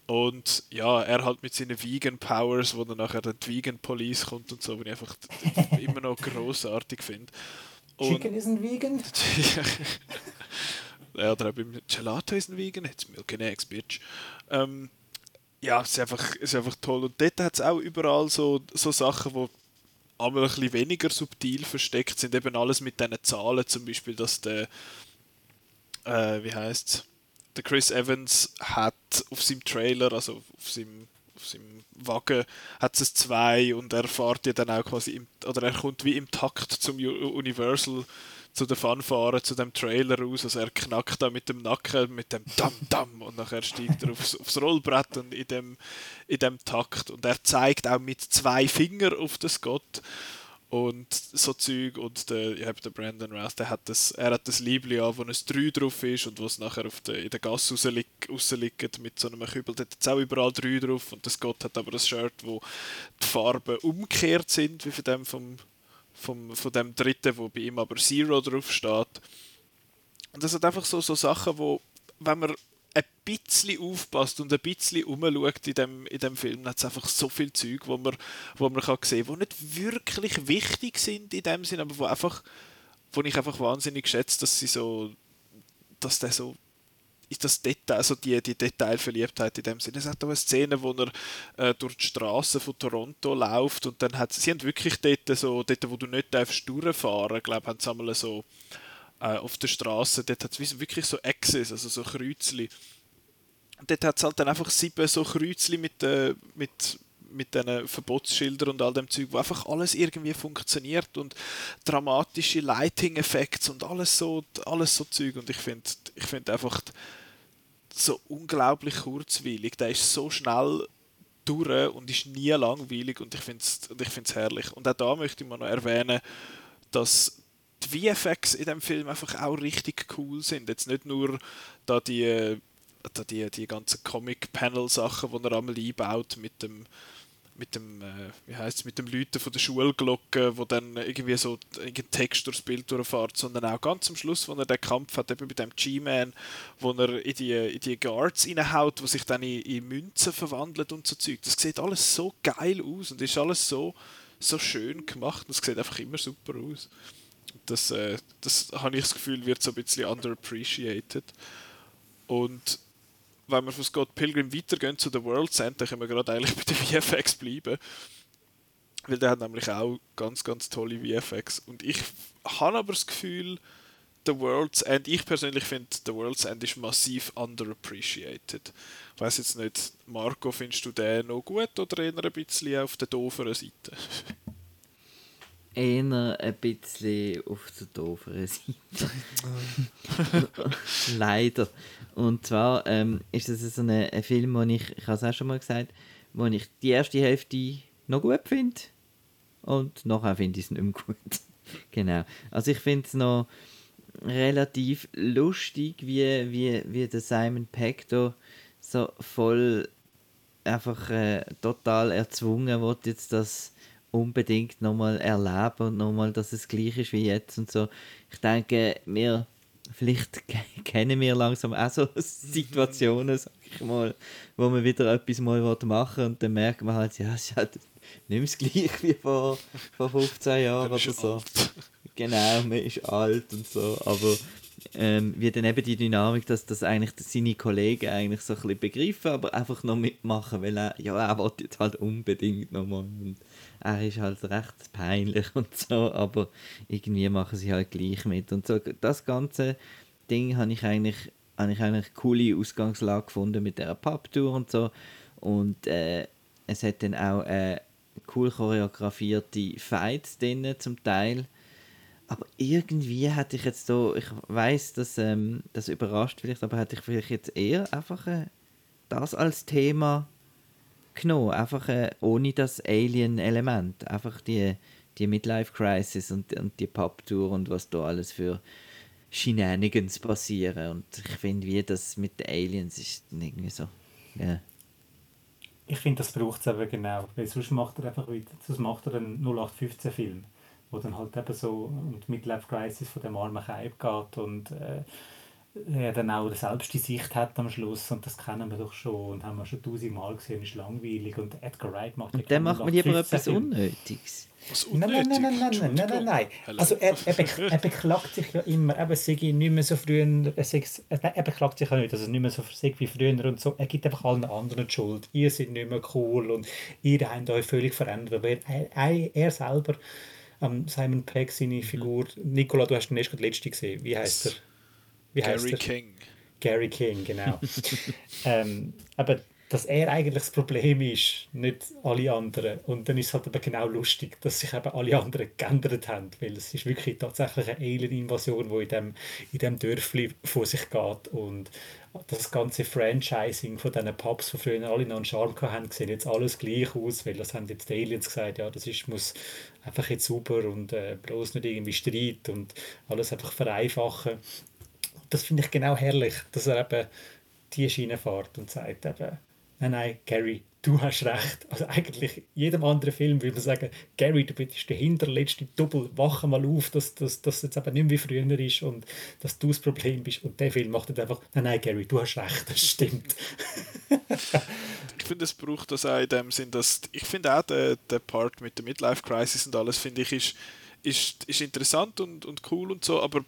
Und ja, er halt mit seinen Vegan Powers, wo dann nachher dann die Vegan Police kommt und so, was ich einfach immer noch großartig finde. Chicken ist ein Vegan? ja, oder auch beim Gelato ist ein Vegan, jetzt Milk Eggs, Bitch. Ähm, ja, es ist, einfach, es ist einfach toll. Und dort hat es auch überall so, so Sachen, die einmal ein bisschen weniger subtil versteckt sind. Eben alles mit diesen Zahlen, zum Beispiel, dass der, äh, wie heißt es? Der Chris Evans hat auf seinem Trailer, also auf seinem, auf seinem Wagen, hat es zwei und er fährt ja dann auch quasi, im, oder er kommt wie im Takt zum Universal zu der Fanfare, zu dem Trailer raus. Also er knackt da mit dem Nacken, mit dem Dam Dam und nachher steigt er aufs, aufs Rollbrett und in dem, in dem Takt. Und er zeigt auch mit zwei Fingern auf den Scott und so Zeug und der, ja, der Brandon Rouse, der hat das, er hat das Liebling an, wo ein 3 drauf ist und wo es nachher auf der, in der Gasse rausliegt mit so einem Kübel, da hat jetzt auch überall 3 drauf und der Scott hat aber ein Shirt, wo die Farben umgekehrt sind, wie von dem vom, vom, von dem dritten, wo bei ihm aber Zero drauf steht. Und das sind einfach so, so Sachen, wo, wenn man ein bisschen aufpasst und ein bisschen umschaut in dem, in dem Film, hat es einfach so viel Zeug, wo man, wo man kann sehen kann, die nicht wirklich wichtig sind in dem Sinn, aber wo einfach, wo ich einfach wahnsinnig schätze, dass sie so, dass der so ist das Detail, also die, die Detailverliebtheit in dem Sinne. Es hat auch eine Szene, wo er äh, durch die Straße von Toronto läuft und dann hat sie haben wirklich dort so, dort wo du nicht darfst durchfahren, glaube haben sie einmal so äh, auf der Straße, dort hat es wirklich so Exes, also so Kreuzli. Dort hat es halt dann einfach sieben so Kreuzli mit, äh, mit, mit diesen Verbotsschildern und all dem Zeug, wo einfach alles irgendwie funktioniert und dramatische Lighting-Effekte und alles so, alles so Zeug. Und ich finde ich find einfach so unglaublich kurzweilig. Der ist so schnell durch und ist nie langweilig und ich finde es herrlich. Und auch da möchte ich mal noch erwähnen, dass die VFX in dem Film einfach auch richtig cool sind. Jetzt nicht nur da die, da die, die ganzen Comic-Panel-Sachen, die er einmal einbaut mit dem mit dem, äh, wie heißt mit dem Läuten von der Schulglocke, wo dann irgendwie so ein Text durchs Bild durchfährt, sondern auch ganz am Schluss, wo er den Kampf hat, eben mit dem G-Man, wo er in die, in die Guards reinhaut, wo sich dann in, in Münzen verwandelt und so Zeug. Das sieht alles so geil aus und ist alles so, so schön gemacht. Das sieht einfach immer super aus das, äh, das habe ich das Gefühl, wird so ein bisschen underappreciated. Und wenn wir von Scott Pilgrim weitergehen zu The World's End, dann können wir gerade eigentlich bei den VFX bleiben. Weil der hat nämlich auch ganz, ganz tolle VFX. Und ich habe aber das Gefühl, The World's End, ich persönlich finde, The World's End ist massiv underappreciated. Ich weiß jetzt nicht, Marco, findest du den noch gut oder eher ein bisschen auf der dooferen Seite? eher ein bisschen auf der dooferen Seite. Leider. Und zwar ähm, ist das so ein, ein Film, wo ich, ich habe es auch schon mal gesagt, wo ich die erste Hälfte noch gut finde und nachher finde ich es nicht mehr gut. genau. Also ich finde es noch relativ lustig, wie, wie, wie der Simon Peck da so voll einfach äh, total erzwungen wird, jetzt das unbedingt nochmal erleben und nochmal, dass es gleich ist wie jetzt und so. Ich denke, wir, vielleicht kennen wir langsam auch so Situationen, sag ich mal, wo man wieder etwas mal machen will und dann merkt man halt, ja, es ist halt nicht mehr das gleiche wie vor, vor 15 Jahren oder so. Alt. Genau, man ist alt und so, aber ähm, wie dann eben die Dynamik, dass das eigentlich seine Kollegen eigentlich so ein bisschen begreifen, aber einfach noch mitmachen, weil er, ja, er will jetzt halt unbedingt nochmal. Und er ist halt recht peinlich und so, aber irgendwie machen sie halt gleich mit. Und so, das ganze Ding habe ich eigentlich, habe ich eine coole Ausgangslage gefunden mit der Papptour und so. Und äh, es hat dann auch äh, cool choreografierte Fights drin zum Teil aber irgendwie hätte ich jetzt so, ich weiß, dass ähm, das überrascht vielleicht, aber hätte ich vielleicht jetzt eher einfach äh, das als Thema genommen, einfach äh, ohne das Alien-Element, einfach die, die Midlife-Crisis und, und die Pub-Tour und was da alles für Shenanigans passieren und ich finde, wie das mit den Aliens ist irgendwie so. Yeah. Ich finde, das braucht es eben genau, weil sonst macht er einfach wieder, sonst macht er einen 0815-Film wo dann halt eben so um die Midlife Crisis von dem armen Kaib geht und äh, er dann auch selbst die Sicht hat am Schluss und das kennen wir doch schon und haben wir schon tausendmal gesehen, ist langweilig und Edgar Wright macht Und dann macht man lieber etwas Unnötiges. Nein, nein, nein, nein, nein, nein, nein, nein. Also er, er, er beklagt sich ja immer, eben sei nicht mehr so früher, er, er beklagt sich ja nicht, dass es nicht mehr so sei wie früher und so. Er gibt einfach allen anderen die Schuld. Ihr seid nicht mehr cool und ihr habt euch völlig verändert. Aber er, er selber ähm, Simon Pegg, seine. Figur. Mhm. Nicola, du hast den erst gerade letzte gesehen. Wie heißt er? Wie Gary er? King. Gary King, genau. ähm, aber dass er eigentlich das Problem ist, nicht alle anderen. Und dann ist es halt eben genau lustig, dass sich eben alle anderen geändert haben, weil es ist wirklich tatsächlich eine Alien-Invasion, die in dem, in dem Dörfli vor sich geht und das ganze Franchising von diesen Pubs, die früher alle noch einen Charme hatten, sieht jetzt alles gleich aus, weil das haben jetzt die Aliens gesagt, ja, das ist, muss einfach jetzt super und äh, bloß nicht irgendwie Streit und alles einfach vereinfachen. Das finde ich genau herrlich, dass er eben die Schiene fährt und sagt eben, nein, nein, Gary, du hast recht. Also eigentlich jedem anderen Film würde man sagen, Gary, du bist der hinterletzte Double, wache mal auf, dass das jetzt eben nicht mehr wie früher ist und dass du das Problem bist. Und der Film macht dann einfach, nein, nein, Gary, du hast recht, das stimmt. ich finde, es braucht das auch in dem Sinn, dass ich finde auch der, der Part mit der Midlife Crisis und alles, finde ich, ist, ist, ist interessant und, und cool und so, aber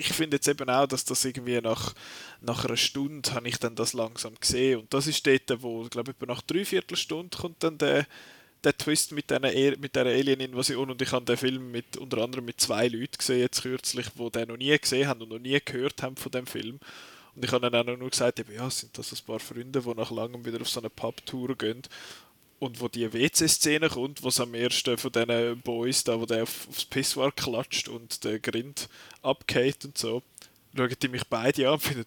ich finde jetzt eben auch, dass das irgendwie nach, nach einer Stunde habe ich dann das langsam gesehen. Und das ist dort, wo, ich glaube, nach drei Viertelstunden kommt dann der, der Twist mit, einer, e, mit dieser Alien-Invasion und ich habe den Film mit, unter anderem mit zwei Leuten gesehen, jetzt kürzlich, die den noch nie gesehen haben und noch nie gehört haben von dem Film. Und ich habe dann auch nur gesagt, eben, ja, sind das ein paar Freunde, die nach langem wieder auf so eine Pub-Tour gehen und wo die WC-Szene kommt, wo es am ersten von diesen Boys da, wo der auf, aufs Pissoir klatscht und der Grind abgeht und so, schauen die mich beide an und finden,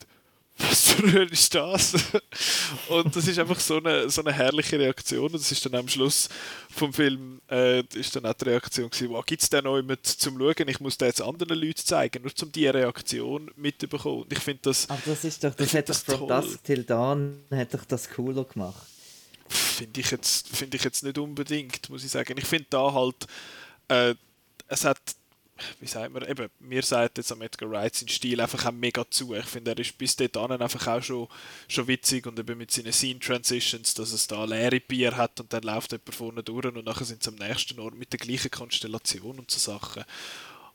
was für ist das? und das ist einfach so eine, so eine herrliche Reaktion. Und das ist dann am Schluss vom Film äh, ist dann auch die Reaktion gewesen, wow, gibt es da noch jemanden zum Schauen? Ich muss das jetzt anderen Leuten zeigen, nur um diese Reaktion mitzubekommen. Und ich finde das... Aber das ist doch, das hat das From Dusk Till Dawn hat doch das cooler gemacht finde ich, jetzt, find ich jetzt nicht unbedingt, muss ich sagen. Ich finde da halt, äh, es hat, wie sagt man, eben, mir sagt jetzt am Edgar Wright sein Stil einfach auch mega zu. Ich finde, er ist bis dahin einfach auch schon, schon witzig und eben mit seinen Scene-Transitions, dass es da leere Bier hat und dann läuft jemand vorne durch und nachher sind sie am nächsten Ort mit der gleichen Konstellation und so Sachen.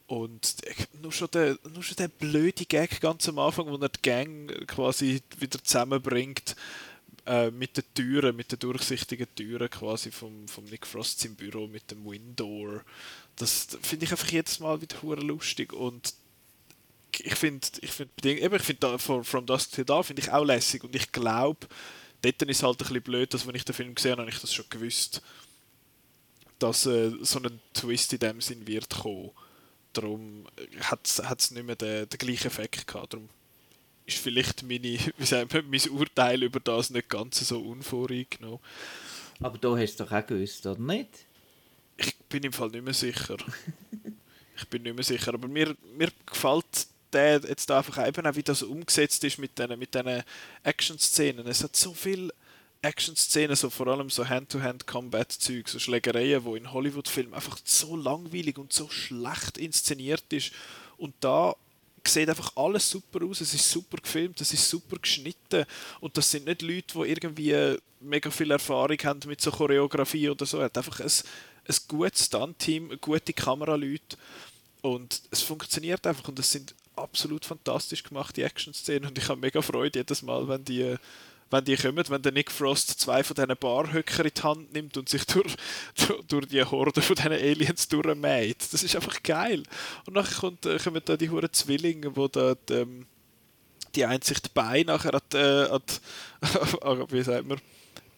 Und nur schon, der, nur schon der blöde Gag ganz am Anfang, wo er die Gang quasi wieder zusammenbringt, äh, mit den Türen, mit den durchsichtigen Türen quasi vom, vom Nick Frost im Büro mit dem Windoor. Das finde ich einfach jedes Mal wieder hure lustig und ich finde, ich finde, eben, ich finde von From Dusk Till Dawn finde ich auch lässig und ich glaube, dort ist halt ein bisschen blöd, dass wenn ich den Film gesehen habe, habe ich das schon gewusst, dass äh, so ein Twist in dem Sinn wird kommen. Darum hat es nicht mehr den, den gleichen Effekt gehabt. Darum ist vielleicht meine, wie sagt man, mein Urteil über das nicht ganz so unvoreingenommen. Aber da hast du doch auch gewusst, oder nicht? Ich bin im Fall nicht mehr sicher. ich bin nicht mehr sicher, aber mir, mir gefällt der jetzt einfach eben auch, wie das umgesetzt ist mit diesen mit Action-Szenen. Es hat so viele Action-Szenen, so vor allem so Hand-to-Hand-Combat-Zeug, so Schlägereien, wo in Hollywood-Filmen einfach so langweilig und so schlecht inszeniert ist. Und da sieht einfach alles super aus, es ist super gefilmt, es ist super geschnitten und das sind nicht Leute, die irgendwie mega viel Erfahrung haben mit so Choreografie oder so. Er hat einfach ein, ein gutes Stunt-Team, gute Kameraleute und es funktioniert einfach und es sind absolut fantastisch gemachte Action-Szenen und ich habe mega Freude jedes Mal, wenn die wenn die kommen, wenn der Nick Frost zwei von diesen Barhöcker in die Hand nimmt und sich durch, durch die Horde von diesen Aliens durchmäht. Das ist einfach geil. Und nachher kommt, äh, kommen da die Huren Zwillinge, wo da die, ähm, die einzig die Beine nachher an, die, äh, an, wie sagt man,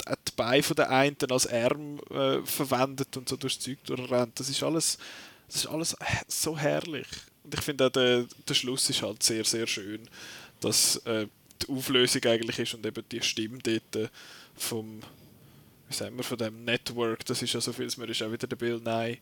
die Beine von der einen als Arm äh, verwendet und so durchs Zeug durchrennt. Das ist alles, das ist alles so herrlich. Und ich finde auch, der, der Schluss ist halt sehr, sehr schön, dass äh, die Auflösung eigentlich ist und eben die Stimme dort äh, vom, wie sagen wir, von dem Network, das ist ja so viel, man ist auch wieder der Bill Nye.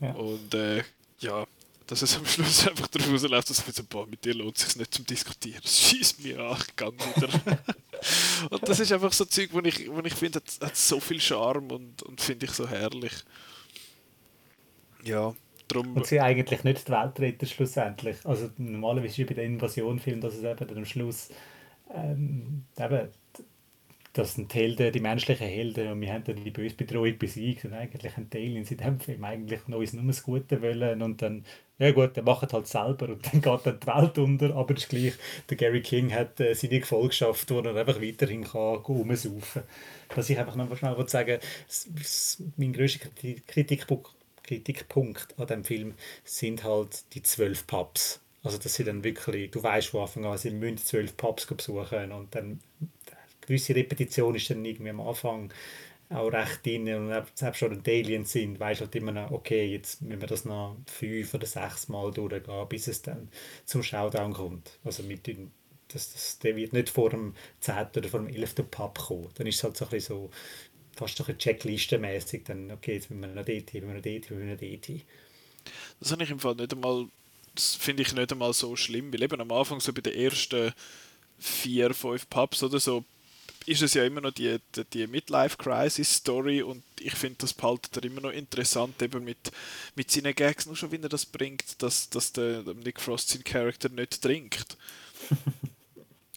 Ja. Und äh, ja, dass es am Schluss einfach darauf rausläuft, dass ich so, boah, mit dir lohnt es sich nicht zum Diskutieren. Das schießt mir an, ich gang wieder. und das ist einfach so ein Zeug, wo ich, wo ich finde, hat, hat so viel Charme und, und finde ich so herrlich. Ja, Drum und sie eigentlich nicht die Welt retten schlussendlich. Also normalerweise ist bei den Invasionfilmen, dass es eben dann am Schluss ähm, eben, das sind die Helden, die menschlichen Helden und wir haben dann die böse Bedrohung besiegt und eigentlich die Aliens in dem Film eigentlich noch uns nur das Gute wollen und dann, ja gut, der macht halt selber und dann geht dann die Welt unter, aber es ist gleich, der Gary King hat äh, seine Gefolgschaft, wo er einfach weiterhin kann. Dass ich einfach noch schnell sagen mein grösster Kritikpunkt, Kritikpunkt an dem Film sind halt die zwölf Pubs also dass sie dann wirklich, du weißt von Anfang an, sie müssen zwölf Pubs besuchen und dann gewisse Repetition ist dann irgendwie am Anfang auch recht drin und selbst schon die Aliens sind, weißt halt immer noch, okay, jetzt müssen wir das noch fünf oder sechs Mal durchgehen, bis es dann zum Showdown kommt. Also mit dem, das, das, der wird nicht vor dem 10. oder vor dem 11. Pub kommen. Dann ist es halt so ein bisschen so, fast so ein Checklistenmäßig, dann, okay, jetzt müssen wir noch dort hin, müssen wir noch dort müssen wir noch dort. Das habe ich im Fall nicht einmal, das finde ich nicht einmal so schlimm, weil eben am Anfang so bei den ersten vier, fünf Pubs oder so ist es ja immer noch die, die, die Midlife-Crisis-Story und ich finde, das behaltet er immer noch interessant, eben mit, mit seinen Gags, nur schon, wie er das bringt, dass, dass der, Nick Frost sein Charakter nicht trinkt.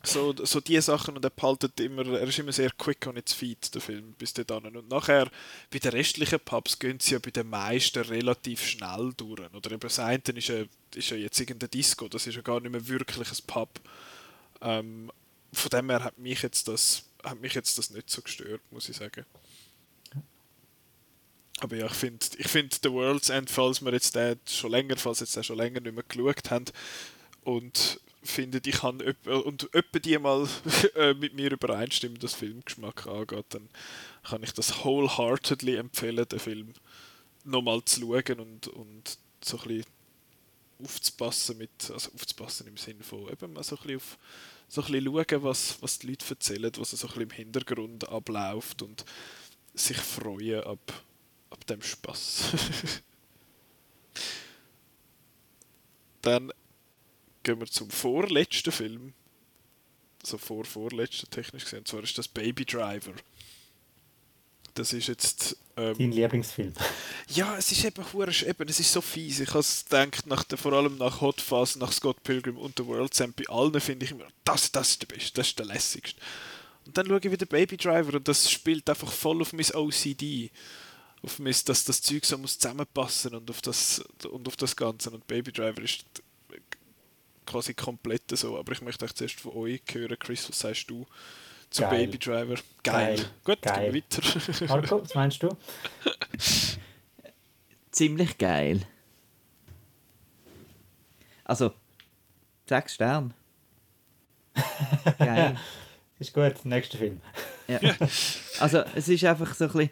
so, so die Sachen und er behaltet immer, er ist immer sehr quick on its feet, der Film, bis dahin. Und nachher, bei den restlichen Pubs gehen sie ja bei den meisten relativ schnell durch. Oder eben das eine ist ja, ist ja jetzt irgendein Disco, das ist ja gar nicht mehr wirklich ein Pub. Ähm, von dem her hat mich jetzt das hat mich jetzt das nicht so gestört, muss ich sagen. Aber ja, ich finde, ich find The World's End, falls wir jetzt den schon länger, falls jetzt den schon länger nicht mehr geschaut haben und findet, ich kann und öppe die mal äh, mit mir übereinstimmen, was Filmgeschmack angeht, dann kann ich das wholeheartedly empfehlen, den Film nochmal zu schauen und, und so ein bisschen aufzupassen mit, also aufzupassen im Sinne von eben mal so ein bisschen auf so ein bisschen schauen, was, was die Leute erzählen, was so ein bisschen im Hintergrund abläuft und sich freuen ab, ab dem Spaß. Dann gehen wir zum vorletzten Film. Also vor vorletzten technisch gesehen. Und zwar ist das Baby Driver. Das ist jetzt. Ähm, Dein Lieblingsfilm. Ja, es ist eben, eben es ist so fies. Ich habe gedacht, nach der, vor allem nach Hot Fuzz, nach Scott Pilgrim und The World End, bei allen finde ich immer, das, das ist der Beste, das ist der lässigste. Und dann schaue ich wieder Baby Driver und das spielt einfach voll auf mein OCD. Auf mein, dass das Zeug so muss zusammenpassen und auf das, und auf das Ganze. Und Baby Driver ist quasi komplett so. Aber ich möchte euch zuerst von euch hören, Chris, was sagst du? zu Geil. Baby Driver. Geil. Geil. Gut, geil. gehen wir weiter. Marco, was meinst du? Ziemlich geil. Also, sechs Sterne. geil. Ist gut, nächster Film. ja. Also, es ist einfach so ein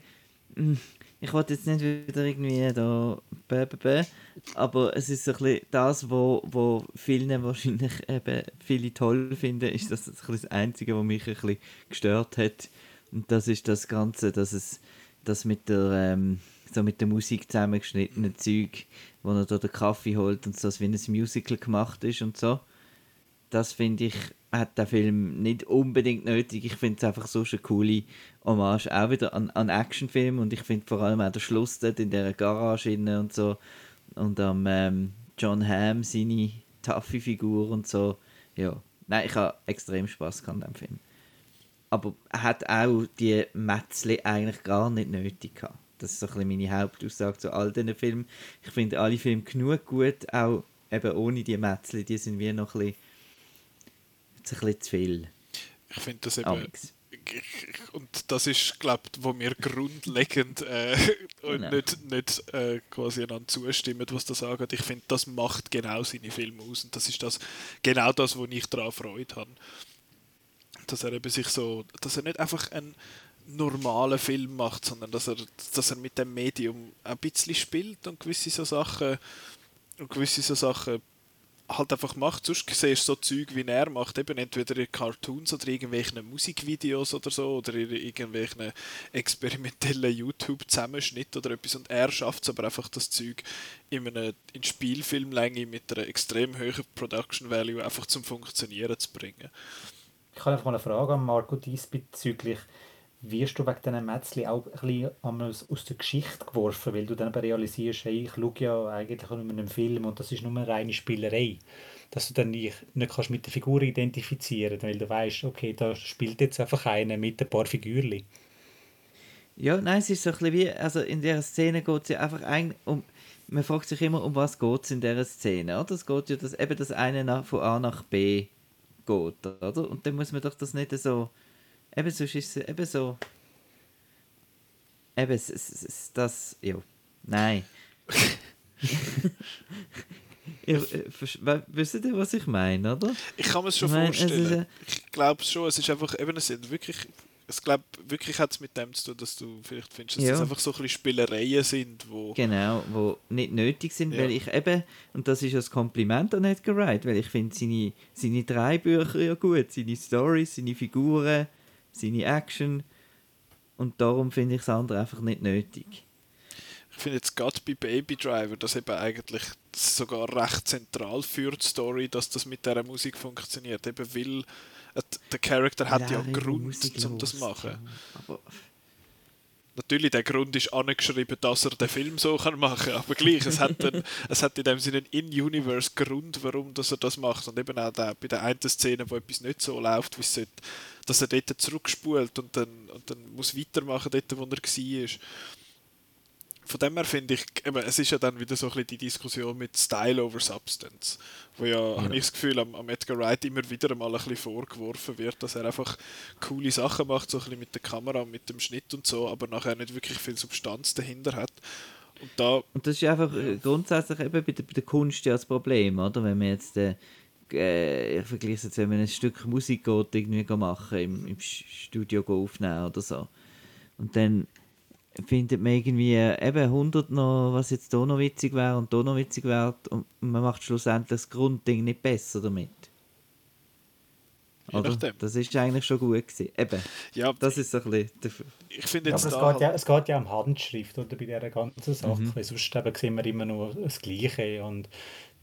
bisschen. Ich wollte jetzt nicht wieder irgendwie da bäh, aber es ist so ein das, wo, wo vielen wahrscheinlich eben viele toll finden, ist das, das, Einzige, was mich ein gestört hat. Und das ist das Ganze, dass es das mit der, ähm, so mit der Musik zusammengeschnittene Zeug, wo er da den Kaffee holt und so, wie ein Musical gemacht ist und so. Das finde ich hat der Film nicht unbedingt nötig. Ich finde es einfach so eine coole Hommage auch wieder an, an Actionfilm und ich finde vor allem auch der Schluss dort in der Garage und so und am ähm, John Hamm seine taffe Figur und so. Ja, nein, ich habe extrem Spaß an dem Film. Aber er hat auch die Metzle eigentlich gar nicht nötig gehabt. Das ist so ein bisschen meine Hauptaussage zu all diesen Filmen. Ich finde alle Filme genug gut, auch eben ohne die Metzle, die sind wie noch ein bisschen ein bisschen zu viel. Ich finde das eben. Alex. Und das ist, glaube ich, wo wir grundlegend äh, und nicht, nicht äh, quasi einander zustimmen, was das angeht. Ich finde, das macht genau seine Filme aus. Und das ist das, genau das, wo ich daran Freude habe. Dass er eben sich so, dass er nicht einfach einen normalen Film macht, sondern dass er, dass er mit dem Medium ein bisschen spielt und gewisse so Sachen und gewisse so Sachen halt einfach macht. Sonst siehst du so Zeug, wie er macht, eben entweder in Cartoons oder irgendwelchen Musikvideos oder so oder in irgendwelchen experimentellen YouTube-Zusammenschnitt oder etwas und er schafft es aber einfach, das Zeug in, einer, in Spielfilmlänge mit einer extrem hohen Production Value einfach zum Funktionieren zu bringen. Ich habe einfach eine Frage an Marco diesbezüglich wirst du wegen diesen Metzli auch ein bisschen aus der Geschichte geworfen, weil du dann realisierst, hey, ich schaue ja eigentlich nur einen Film und das ist nur eine reine Spielerei. Dass du dann nicht, nicht kannst mit der Figur identifizieren kannst, weil du weißt, okay, da spielt jetzt einfach einer mit ein paar Figürchen. Ja, nein, es ist so ein bisschen wie, also in dieser Szene geht es ja einfach ein, um, man fragt sich immer, um was geht es in dieser Szene, oder? Es geht ja, dass eben das eine nach, von A nach B geht, oder? Und dann muss man doch das nicht so Eben, sonst ist es eben so. Eben, es, es, es, das. Ja. Nein. wisst ihr, was ich meine, oder? Ich kann mir es schon ich mein, vorstellen. ich glaube schon, es ist einfach, eben, es sind wirklich ich glaube, wirklich hat es mit dem zu tun, dass du vielleicht findest, dass ja. das einfach so ein bisschen Spielereien sind, wo... Genau, wo nicht nötig sind, ja. weil ich eben, und das ist ein Kompliment an Edgar Wright, weil ich finde seine, seine drei Bücher ja gut, seine Stories, seine Figuren, seine Action und darum finde ich das andere einfach nicht nötig. Ich finde jetzt gerade bei Baby Driver, das eben eigentlich sogar recht zentral für die Story, dass das mit dieser Musik funktioniert, eben weil der Charakter hat ja einen Grund, um das zu machen. Natürlich, der Grund ist angeschrieben, dass er den Film so kann machen kann, aber gleich, es hat, einen, es hat in dem Sinne einen In-Universe Grund, warum dass er das macht. Und eben auch der, bei der einen Szene, wo etwas nicht so läuft, wie es sollte, dass er dort zurückspult und dann, und dann muss weitermachen, dort, wo er war von dem her finde ich, eben, es ist ja dann wieder so ein bisschen die Diskussion mit Style over Substance, wo ja, ja. habe ich das Gefühl, am, am, Edgar Wright immer wieder mal ein bisschen vorgeworfen wird, dass er einfach coole Sachen macht, so ein bisschen mit der Kamera, mit dem Schnitt und so, aber nachher nicht wirklich viel Substanz dahinter hat. Und, da, und das ist einfach grundsätzlich eben bei der, bei der, Kunst ja das Problem, oder? Wenn man jetzt äh, äh ich vergleiche es jetzt, wenn man ein Stück Musik geht, irgendwie machen, im, im Studio aufnehmen oder so. Und dann findet man irgendwie eben 100 noch, was jetzt hier noch witzig wäre und hier noch witzig wäre und man macht schlussendlich das Grundding nicht besser damit. Oder? Das ist eigentlich schon gut gewesen. Eben, ja, das ist so ein bisschen... Ich finde jetzt ja, aber es, geht ja, es geht ja um Handschrift oder, bei dieser ganzen Sache, mhm. weil sonst eben sehen wir immer nur das Gleiche und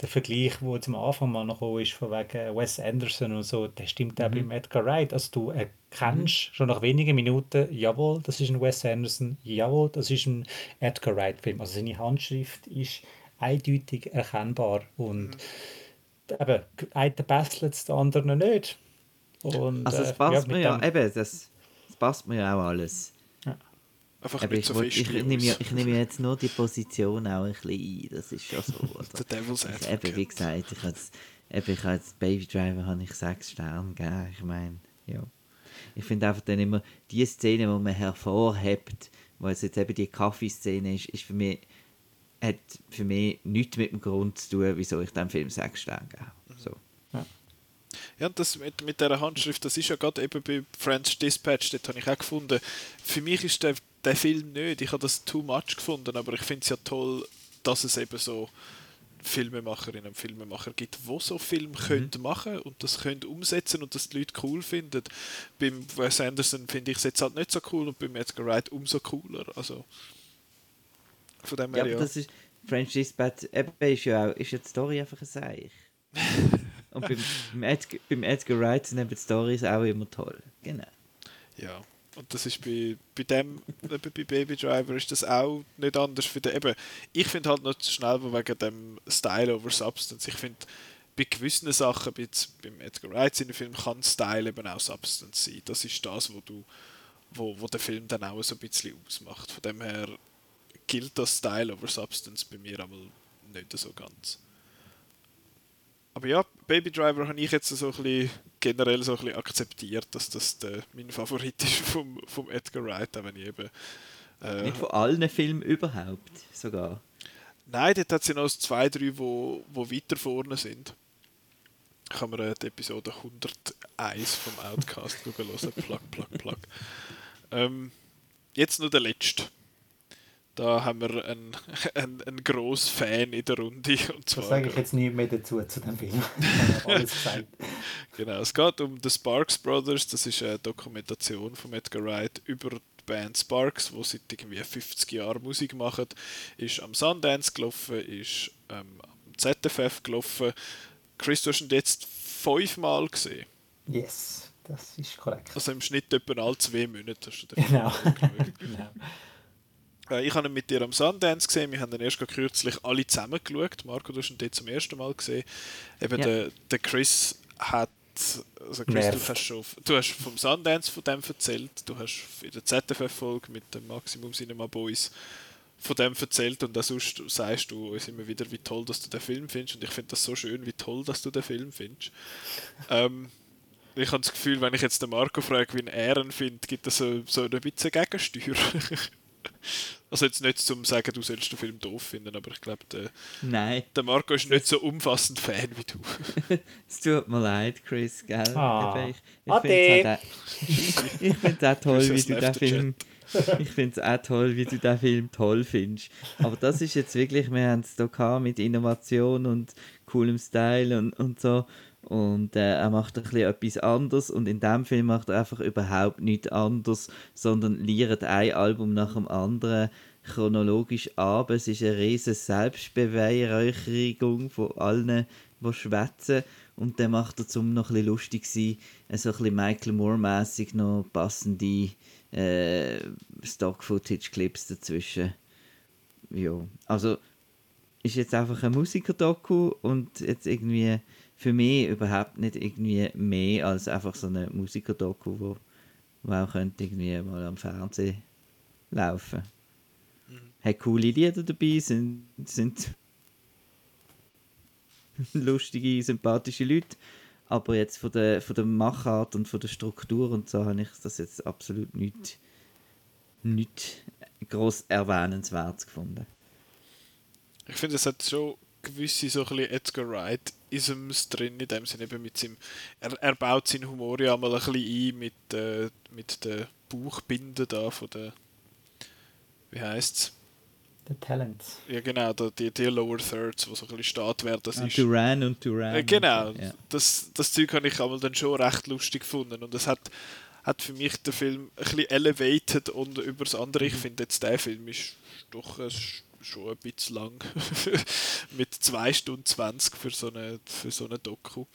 der Vergleich, der zum Anfang mal noch ist, von wegen Wes Anderson und so, der stimmt auch mhm. bei Edgar Wright. Also du erkennst mhm. schon nach wenigen Minuten, jawohl, das ist ein Wes Anderson, jawohl, das ist ein Edgar Wright-Film. Also seine Handschrift ist eindeutig erkennbar und mhm. eben, einer besselt, der andere nicht. Und, also es passt äh, ja, mir ja, eben, das, das passt mir ja auch alles. Einfach Aber nicht so wollt, ich, nehme, ich nehme jetzt nur die Position auch ein bisschen ein, das ist schon so. Der Devil's Advocate. Eben, wie gesagt, ich habe ich habe jetzt Baby Driver habe ich sechs Sterne gegeben, ich meine, ja. Ich finde einfach dann immer, die Szene, die man hervorhebt, weil es jetzt eben die Kaffeeszene ist, ist für mich, hat für mich nichts mit dem Grund zu tun, wieso ich dem Film sechs Sterne gebe. Ja. Ja, das mit, mit dieser Handschrift, das ist ja gerade eben bei French Dispatch, dort habe ich auch gefunden, für mich ist der den Film nicht. Ich habe das too much gefunden, aber ich finde es ja toll, dass es eben so Filmemacherinnen und Filmemacher gibt, die so Filme mhm. können machen und das können umsetzen und das die Leute cool finden. Beim Wes Anderson finde ich es jetzt halt nicht so cool und beim Edgar Wright umso cooler. Also von dem her ja. ja. Das ist, French Dispatch eben ist ja auch, ist ja die Story einfach ein Seich. und beim, beim, Edgar, Wright sind die Storys auch immer toll. Genau. Ja. Und das ist bei, bei dem, bei Baby Driver ist das auch nicht anders für den. Eben, ich finde halt noch zu schnell wegen dem Style over Substance. Ich finde, bei gewissen Sachen, bei beim Edgar Wright in dem Film, kann Style eben auch Substance sein. Das ist das, wo du wo, wo der Film dann auch so ein bisschen ausmacht. Von dem her gilt das Style over Substance bei mir aber nicht so ganz. Aber ja, Baby Driver habe ich jetzt so ein bisschen generell so ein bisschen akzeptiert, dass das der, mein Favorit ist vom, vom Edgar Wright, auch wenn ich eben... Äh, Nicht von allen Filmen überhaupt, sogar? Nein, dort hat es ja noch zwei, drei, wo, wo weiter vorne sind. Kann man äh, die Episode 101 vom Outcast hören. Plug, plug, plug. Ähm, jetzt nur der letzte. Da haben wir einen, einen, einen grossen Fan in der Runde. Und zwar, das sage ich jetzt nie mehr dazu zu dem Film. alles gesagt. genau, es geht um The Sparks Brothers. Das ist eine Dokumentation von Edgar Wright über die Band Sparks, die seit irgendwie 50 Jahren Musik machen. Ist am Sundance gelaufen, ist ähm, am ZFF gelaufen. Chris, du hast ihn jetzt fünfmal gesehen. Yes, das ist korrekt. Also im Schnitt etwa alle zwei Monate hast du den Genau. genau. Äh, ich habe ihn mit dir am Sundance gesehen. Wir haben ihn erst kürzlich alle zusammen geschaut. Marco, du hast ihn dort zum ersten Mal gesehen. Eben ja. der, der Chris hat also Chris, du hast, schon, du hast vom Sundance von dem erzählt, du hast in der ZFF-Folge mit dem Maximum Cinema Boys von dem erzählt und auch sonst sagst du uns immer wieder, wie toll, dass du den Film findest und ich finde das so schön, wie toll, dass du den Film findest. ähm, ich habe das Gefühl, wenn ich jetzt den Marco frage, wie er ihn findet, gibt es so, so ein bisschen Gegensteuer. Also jetzt nicht zum sagen, du sollst den Film doof finden, aber ich glaube, der, Nein. der Marco ist nicht so umfassend Fan wie du. es tut mir leid, Chris, gell? Ah. Ich, ich finde es auch toll, wie du den Film... ich finde es auch toll, wie du den Film toll findest. Aber das ist jetzt wirklich, wir haben es hier mit Innovation und coolem Style und, und so. Und äh, er macht ein bisschen etwas anderes und in dem Film macht er einfach überhaupt nichts anderes, sondern liert ein Album nach dem anderen chronologisch ab. Es ist eine riesige Selbstbeweihräucherung von allen, die schwätzen. Und dann macht er, um noch ein bisschen lustig zu sein, so ein bisschen Michael Moore-mässig noch passende äh, Stock-Footage-Clips dazwischen. Ja, also ist jetzt einfach ein Musiker-Doku und jetzt irgendwie für mich überhaupt nicht irgendwie mehr als einfach so eine Musiker-Doku, wo, wo auch könnte irgendwie mal am Fernsehen laufen. Mhm. Hat coole Lieder dabei, sind, sind lustige, sympathische Leute. Aber jetzt von der, von der Machart und von der Struktur und so habe ich das jetzt absolut nicht, nicht groß erwähnenswert gefunden. Ich finde, es hat schon gewisse so ein bisschen Edgar Wright Isms drin, in dem Sinne eben mit seinem, er, er baut seinen Humor ja mal ein bisschen ein mit, äh, mit der Bauchbinde da von der, wie heißt's? The Talents. Ja, genau, die, die Lower Thirds, wo so ein bisschen steht, wer das ah, ist. Duran und Duran. Äh, genau, ja. das, das Zeug habe ich aber dann schon recht lustig gefunden und es hat, hat für mich den Film ein bisschen elevated und über das andere, ich mhm. finde jetzt der Film ist doch ein, schon ein bisschen lang, mit 2 Stunden 20 für so eine, für so eine Doku.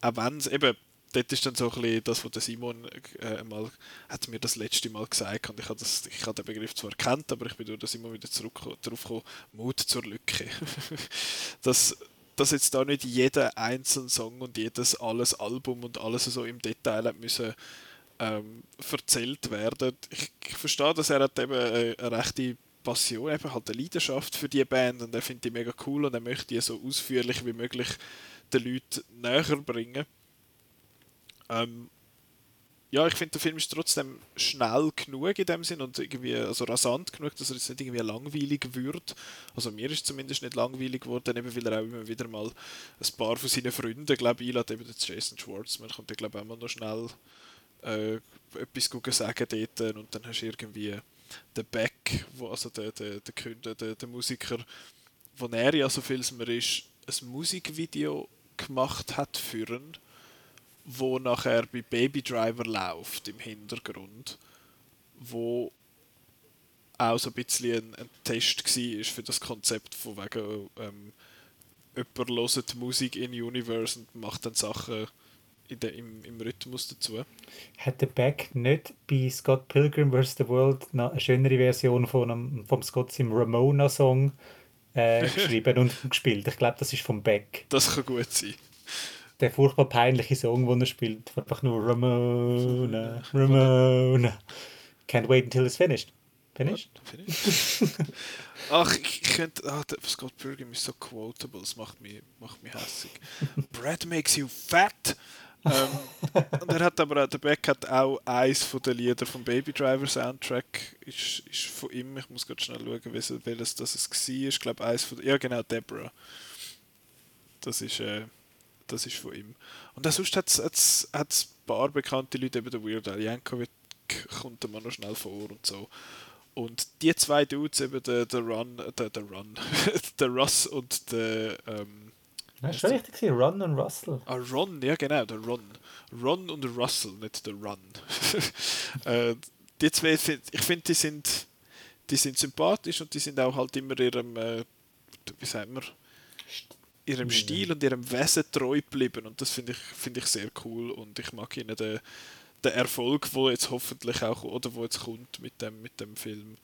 Auch wenn es eben dort ist dann so ein bisschen das, was der Simon äh, mal, hat mir das letzte Mal gesagt und ich habe, das, ich habe den Begriff zwar erkannt, aber ich bin durch das immer wieder zurück darauf gekommen, Mut zur Lücke. dass, dass jetzt da nicht jeder einzelne Song und jedes alles Album und alles so im Detail hat müssen ähm, erzählt werden. Ich, ich verstehe, dass er hat eben eine, eine rechte Passion, eben halt eine Leidenschaft für die Band und er findet die mega cool und er möchte die so ausführlich wie möglich den Leuten näher bringen. Ähm, ja, ich finde, der Film ist trotzdem schnell genug in dem Sinn und irgendwie also rasant genug, dass er jetzt nicht irgendwie langweilig wird. Also mir ist zumindest nicht langweilig geworden, eben weil er auch immer wieder mal ein paar von seinen Freunden, glaube ich, einlädt, eben der Jason Schwartzman kommt, ich glaube auch mal noch schnell äh, etwas sagen dort und dann hast du irgendwie den Beck, wo, also der, der, der Künder, der, der Musiker, wo er ja so viel es ist, ein Musikvideo gemacht hat für ihn wo nachher bei Baby Driver läuft im Hintergrund, wo auch so ein bisschen ein, ein Test war für das Konzept von wegen ähm, jemand hört Musik in Universe und macht dann Sachen der, im, im Rhythmus dazu. Hat der Beck nicht bei Scott Pilgrim vs. The World noch eine schönere Version von einem, vom Scott im Ramona-Song äh, geschrieben und gespielt? Ich glaube, das ist vom Beck. Das kann gut sein der furchtbar peinliche Song, den er spielt. Einfach nur Ramona, Ramona. Can't wait until it's finished. Finished? Ach, ich könnte. Ah, Scott Pilgrim ist so quotable, das macht mich, macht mich hässig. Bread makes you fat! Ähm, und er hat aber, der Beck hat auch eins von den Liedern vom Baby Driver Soundtrack, ist, ist von ihm, ich muss gerade schnell schauen, welches das es war, ich glaube eins von, ja genau, Deborah. Das ist, äh, das ist von ihm. Und sonst hat es ein paar bekannte Leute, eben der Weird Al Yankovic kommt mal noch schnell vor und so. Und die zwei Dudes, eben der, der Run, der, der Run, der Russ und der. Ähm, ist schon richtig gesehen, Run und Russell. Ah, Ron, ja genau, der Ron. Ron und Russell, nicht der Run. äh, die zwei, ich finde, die sind, die sind sympathisch und die sind auch halt immer ihrem, äh, wie sagen wir, ihrem Stil und ihrem Wesen treu geblieben und das finde ich, find ich sehr cool und ich mag ihnen den, den Erfolg, wo jetzt hoffentlich auch oder wo jetzt kommt mit dem, mit dem Film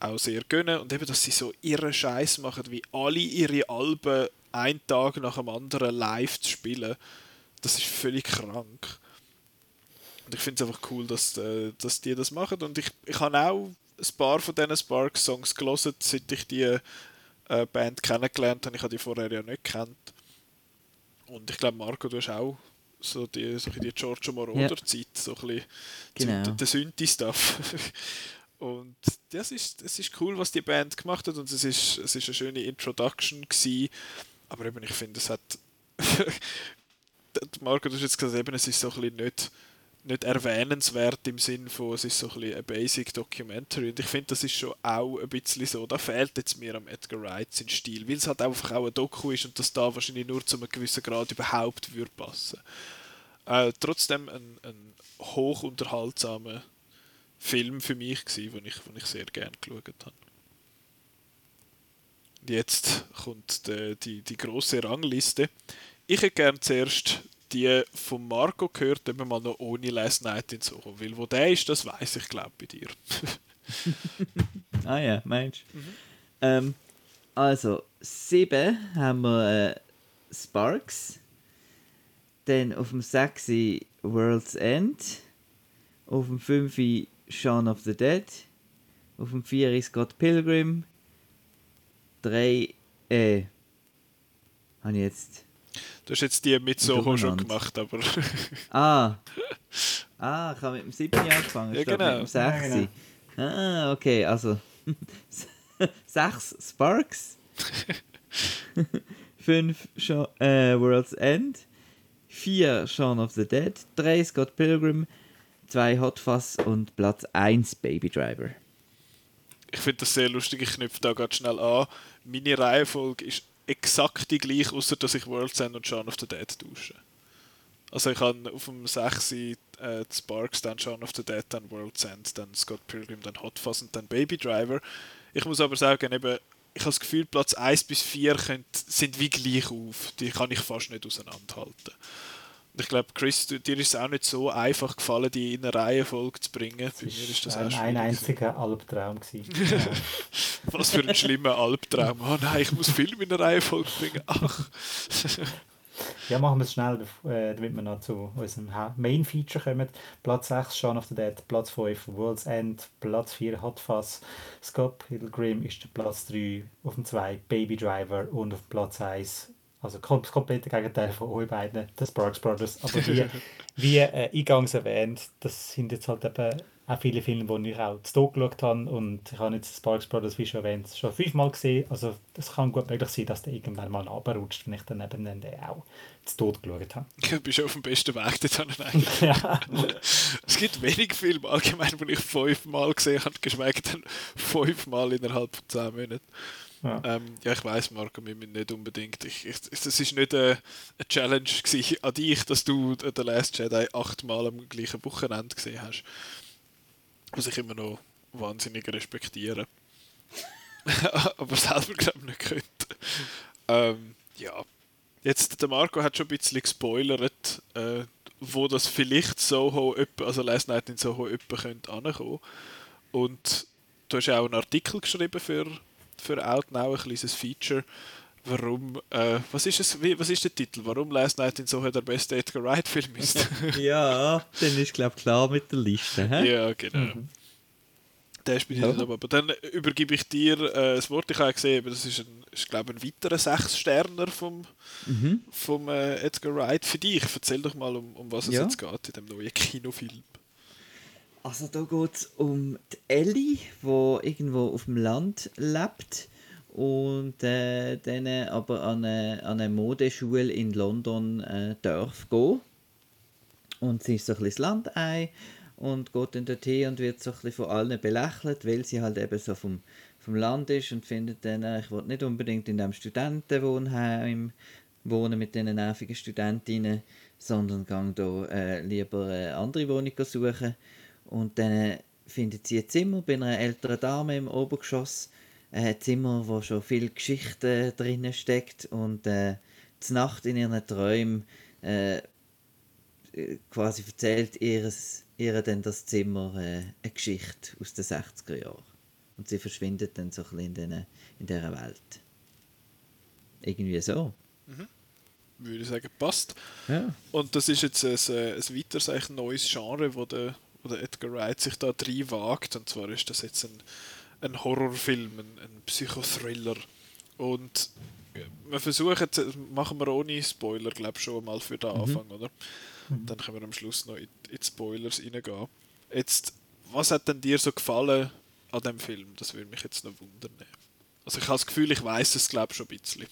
auch sehr gönnen und eben, dass sie so ihren Scheiß machen, wie alle ihre Alben einen Tag nach dem anderen live zu spielen, das ist völlig krank. Und ich finde es einfach cool, dass, äh, dass die das machen und ich, ich habe auch ein paar von diesen Spark-Songs gelesen, seit ich die äh, Band kennengelernt habe. Ich habe die vorher ja nicht kennt. Und ich glaube, Marco, du hast auch so die, so die Giorgio Moroder-Zeit, ja. so ein bisschen genau. der Synthi-Stuff. Und das ist, das ist cool, was die Band gemacht hat und es ist, es ist eine schöne Introduction gewesen. Aber eben, ich finde, es hat... Marco, du hast jetzt gesagt, eben, es ist so ein bisschen nicht nicht erwähnenswert im Sinn von, es ist so ein bisschen eine Basic Documentary. Und ich finde, das ist schon auch ein bisschen so, da fehlt jetzt mir am Edgar Wright sein Stil, weil es halt einfach auch ein Doku ist und das da wahrscheinlich nur zu einem gewissen Grad überhaupt würde passen. Äh, trotzdem ein, ein hoch Film für mich gewesen, den ich, den ich sehr gerne geschaut habe. Jetzt kommt die, die, die große Rangliste. Ich hätte gerne zuerst die von Marco gehört, eben mal noch ohne Last Night in Soho. Weil wo der ist, das weiß ich glaube bei dir. ah ja, meinst du? Mhm. Ähm, also, 7 haben wir äh, Sparks. Dann auf dem 6 World's End. Auf dem 5 Shaun of the Dead. Auf dem 4 Scott Pilgrim. 3 äh. Habe ich jetzt Du hast jetzt die mit Soho schon gemacht, aber. ah. Ah, ich habe mit dem 7. angefangen. Ja, genau. Mit dem 6. Ja, genau. Ah, okay, also. 6 Sparks. 5 äh, World's End. 4 Shaun of the Dead. 3 Scott Pilgrim. 2 Hot Fuzz und Platz 1 Baby Driver. Ich finde das sehr lustig, ich knüpfe da ganz schnell an. Meine Reihenfolge ist exakt die gleiche, außer dass ich World's End und Shaun of the Dead tausche. Also ich habe auf dem 6 äh, Sparks, dann Shaun of the Dead, dann World's End, dann Scott Pilgrim, dann Hot Fuzz und dann Baby Driver. Ich muss aber sagen, eben, ich habe das Gefühl, Platz 1 bis 4 könnt, sind wie gleich auf. Die kann ich fast nicht auseinanderhalten ich glaube, Chris, du, dir ist es auch nicht so einfach gefallen, die in eine Reihenfolge zu bringen. Bei mir ist das ein, auch ein einziger Albtraum. Was für ein schlimmer Albtraum. Oh nein, ich muss Film in eine Reihenfolge bringen. Ach. ja, machen wir es schnell, äh, damit wir noch zu unserem Main Feature kommen. Platz 6 Shaun of the Dead, Platz 5 World's End, Platz 4 Hot Fuzz, Scott Pilgrim ist der Platz 3, auf dem 2 Baby Driver und auf Platz 1 also das komplette Gegenteil von euch beiden, den Sparks Brothers. Aber wie, wie äh, eingangs erwähnt, das sind jetzt halt eben auch viele Filme, die ich auch zu Tod geschaut habe. Und ich habe jetzt Sparks Brothers, wie schon erwähnt, schon fünfmal gesehen. Also es kann gut möglich sein, dass der irgendwann mal abrutscht, wenn ich dann eben den auch zu Tod geschaut habe. Du bist auf dem besten Weg dorthin eigentlich. ja. es gibt wenig Filme allgemein, die ich fünfmal gesehen habe, geschweige denn fünfmal innerhalb von zehn Monaten. Ja, ähm, ja ich weiß, Marco, wir müssen nicht unbedingt. Ich, ich, das ist nicht eine, eine Challenge an dich, dass du The Last Jedi achtmal am gleichen Wochenende gesehen hast. Was ich immer noch wahnsinnig respektiere. Aber selber glaube ich nicht könnte. Ähm, ja. Jetzt, der Marco hat schon ein bisschen gespoilert, äh, wo das vielleicht Soho, also Last Night in Soho, jemand könnte ankommen. Und du hast auch einen Artikel geschrieben für für Outnow ein kleines Feature. Warum, äh, was ist es, wie, was ist der Titel? Warum Last Night in Soho der beste Edgar Wright Film ist? ja, dann ist glaube klar mit der Liste. He? Ja, genau. Mhm. Der spielt ja. aber. aber dann übergebe ich dir äh, das Wort. Ich habe gesehen, das ist, ein, ist glaube ein weiterer Sechs-Sterner vom, mhm. vom äh, Edgar Wright für dich. Erzähl doch mal, um, um was es ja. jetzt geht in dem neuen Kinofilm. Also da geht es um die Ellie, die irgendwo auf dem Land lebt und äh, dann aber an eine, an eine Modeschule in London äh, darf gehen. Und sie ist so ein bisschen das Landei und geht dann dorthin und wird so ein bisschen von allen belächelt, weil sie halt eben so vom, vom Land ist und findet dann, äh, ich will nicht unbedingt in einem Studentenwohnheim wohnen mit diesen nervigen Studentinnen, sondern gehe da äh, lieber eine andere Wohnung suchen und dann findet sie ein Zimmer bei einer älteren Dame im Obergeschoss. Ein Zimmer, wo schon viel Geschichte drin steckt. Und äh, die Nacht in ihren Träumen äh, quasi erzählt ihres, ihr dann das Zimmer äh, eine Geschichte aus den 60er Jahren. Und sie verschwindet dann so ein bisschen in, den, in dieser Welt. Irgendwie so. Mhm. Würde ich sagen, passt. Ja. Und das ist jetzt ein, ein weiteres neues Genre, der oder Edgar Wright sich da drin wagt. Und zwar ist das jetzt ein, ein Horrorfilm, ein, ein Psychothriller. Und wir versuchen, machen wir ohne Spoiler, glaube ich, schon mal für den mhm. Anfang, oder? Mhm. Dann können wir am Schluss noch in, in die Spoilers reingehen. Jetzt, was hat denn dir so gefallen an dem Film? Das würde mich jetzt noch wundern. Also ich habe das Gefühl, ich weiß es glaube schon ein bisschen.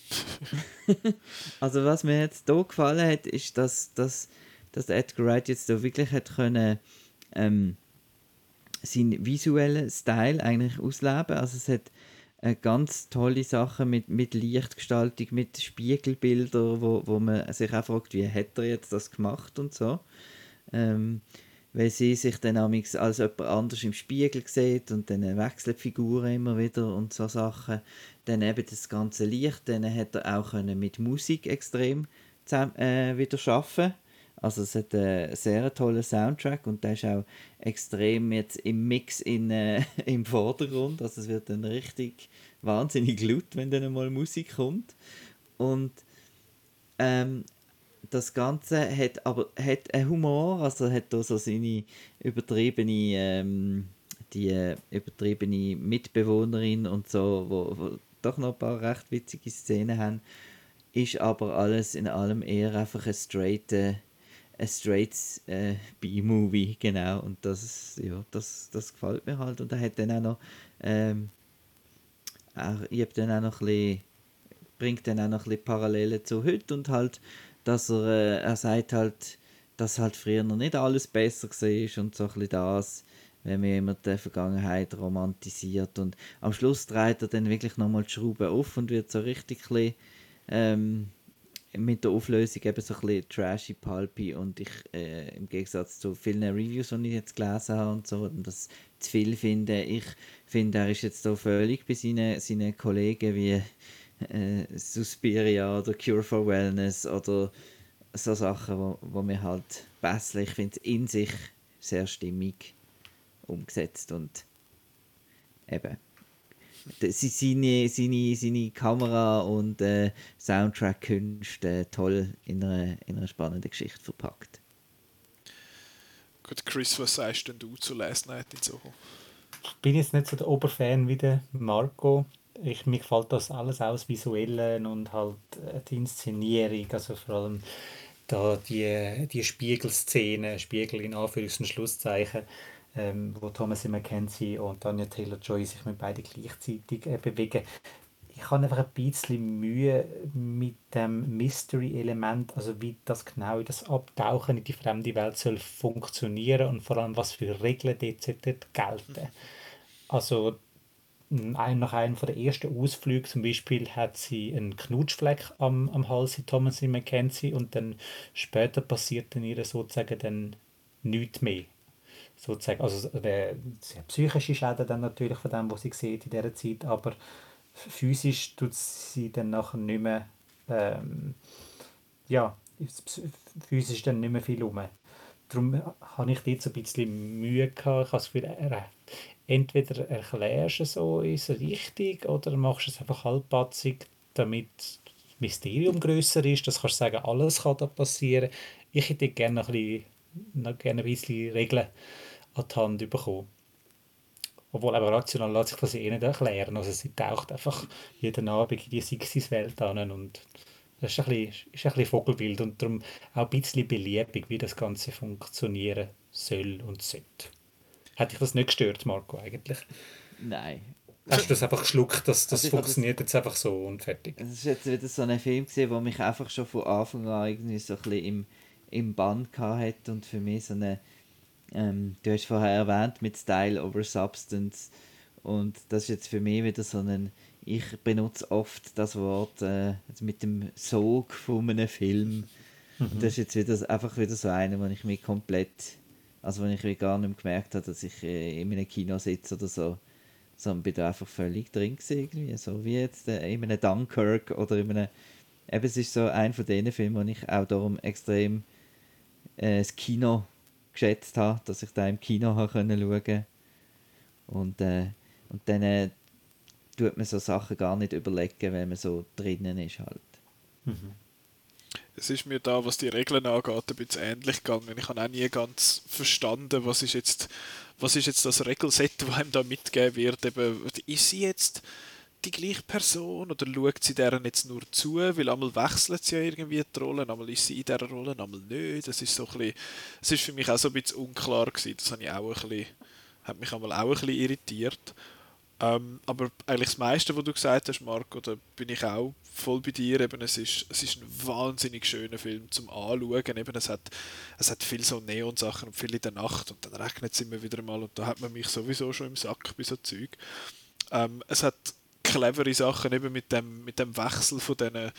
also was mir jetzt hier gefallen hat, ist, dass, dass, dass Edgar Wright jetzt da wirklich hat können ähm, seinen visuellen Style eigentlich ausleben. Also es hat äh, ganz tolle Sachen mit, mit Lichtgestaltung, mit Spiegelbildern, wo, wo man sich auch fragt, wie hat er jetzt das gemacht und so. Ähm, weil sie sich dann als jemand anders im Spiegel sieht und dann wechseln die Figuren immer wieder und so Sachen. Dann eben das ganze Licht, dann hat er auch mit Musik extrem zusammen, äh, wieder arbeiten also es hat einen sehr tollen Soundtrack und der ist auch extrem jetzt im Mix in, äh, im Vordergrund. Also es wird dann richtig wahnsinnig laut, wenn dann mal Musik kommt. Und ähm, das Ganze hat aber hat einen Humor, also hat da so seine übertriebene ähm, die äh, übertriebene Mitbewohnerin und so, wo, wo doch noch ein paar recht witzige Szenen haben, ist aber alles in allem eher einfach ein straight äh, ein straight äh, B-Movie, genau. Und das, ja, das, das gefällt mir halt. Und er hat dann auch noch, ähm, auch, ich dann auch noch ein bisschen, bringt dann auch noch ein bisschen Parallelen zu heute und halt, dass er, äh, er sagt halt, dass halt früher noch nicht alles besser war und so ein bisschen das, wenn man immer die Vergangenheit romantisiert und am Schluss dreht er dann wirklich nochmal die Schraube auf und wird so richtig ein bisschen, ähm, mit der Auflösung eben so ein bisschen trashy, pulpy und ich äh, im Gegensatz zu vielen Reviews, die ich jetzt gelesen habe und so, und das zu viel finde. Ich finde, er ist jetzt so völlig bei seinen, seinen Kollegen wie äh, Suspiria oder Cure for Wellness oder so Sachen, wo, wo mir halt besser, ich finde es in sich sehr stimmig umgesetzt und eben seine, seine, seine Kamera- und äh, Soundtrack-Künste toll in einer, in einer spannenden Geschichte verpackt. Gut, Chris, was sagst denn du zu Last Night in Soho? Ich bin jetzt nicht so der Oberfan wie der Marco. Ich, mir gefällt das alles aus Visuellen und halt äh, die Inszenierung, also vor allem da die, die Spiegelszene, Spiegel in Anführungs- und Schlusszeichen, ähm, wo Thomas McKenzie und Tanya Taylor-Joy sich mit beiden gleichzeitig äh, bewegen. Ich habe einfach ein bisschen Mühe mit dem Mystery-Element, also wie das genau das Abtauchen in die fremde Welt soll funktionieren und vor allem was für Regeln dort, gelten. Also ein, nach einem der ersten Ausflüge zum Beispiel hat sie einen Knutschfleck am, am Hals, Thomas McKenzie, und dann später passiert in ihr sozusagen dann nichts mehr sozusagen, also äh, psychische Schäden dann natürlich von dem, was sie sieht in dieser Zeit, aber physisch tut sie dann nachher nicht mehr, ähm, ja, physisch dann nicht mehr viel um. Darum habe ich so ein bisschen Mühe gehabt. Ich habe das Gefühl, er, entweder erklärst du so, ist richtig, oder machst du es einfach halbpatzig, damit das Mysterium grösser ist, dass kannst du sagen, alles kann da passieren. Ich hätte gerne noch ein bisschen, noch gerne ein bisschen Regeln an die Hand bekommen. Obwohl aber rational lässt sich das eh nicht erklären. Also sie taucht einfach jeden Abend in die Sixties-Welt an und das ist ein, bisschen, ist ein bisschen Vogelbild und darum auch ein bisschen beliebig, wie das Ganze funktionieren soll und sollte. Hat dich das nicht gestört, Marco, eigentlich? Nein. Hast du das einfach geschluckt, dass das also funktioniert das, jetzt einfach so und fertig? Es ist jetzt wieder so ein Film gesehen, der mich einfach schon von Anfang an irgendwie so ein bisschen im, im Bann hatte und für mich so eine ähm, du hast vorher erwähnt mit Style over Substance und das ist jetzt für mich wieder so ein, ich benutze oft das Wort äh, mit dem Sog von einem Film. Mhm. Und das ist jetzt wieder, einfach wieder so einer, wo ich mich komplett, also wenn ich gar nicht mehr gemerkt habe, dass ich äh, in einem Kino sitze oder so, sondern bin da einfach völlig drin irgendwie, so wie jetzt äh, in einem Dunkirk oder in einem, eben es ist so ein von den Filmen, wo ich auch darum extrem äh, das Kino geschätzt habe, dass ich da im Kino habe können schauen und äh, und dann äh, tut man so Sachen gar nicht überlegen, wenn man so drinnen ist halt. Mhm. Es ist mir da, was die Regeln angeht, ein bisschen ähnlich gegangen. Ich habe auch nie ganz verstanden, was ist jetzt, was ist jetzt das Regelset, das einem da mitgegeben wird. Eben, ist sie jetzt die gleiche Person oder schaut sie deren jetzt nur zu, weil einmal wechselt sie ja irgendwie die Rollen, einmal ist sie in dieser Rolle, einmal nicht. Das ist so ein ist für mich auch so ein bisschen unklar gewesen. Das habe ich auch ein bisschen, hat mich einmal auch ein bisschen irritiert. Ähm, aber eigentlich das meiste, was du gesagt hast, Marco, da bin ich auch voll bei dir. Eben, es, ist, es ist ein wahnsinnig schöner Film zum Anschauen. Eben, es, hat, es hat viel so Neon-Sachen und viel in der Nacht und dann regnet es immer wieder mal und da hat man mich sowieso schon im Sack bei so Zeug. Ähm, es hat clevere Sachen eben mit dem, mit dem Wechsel von diesen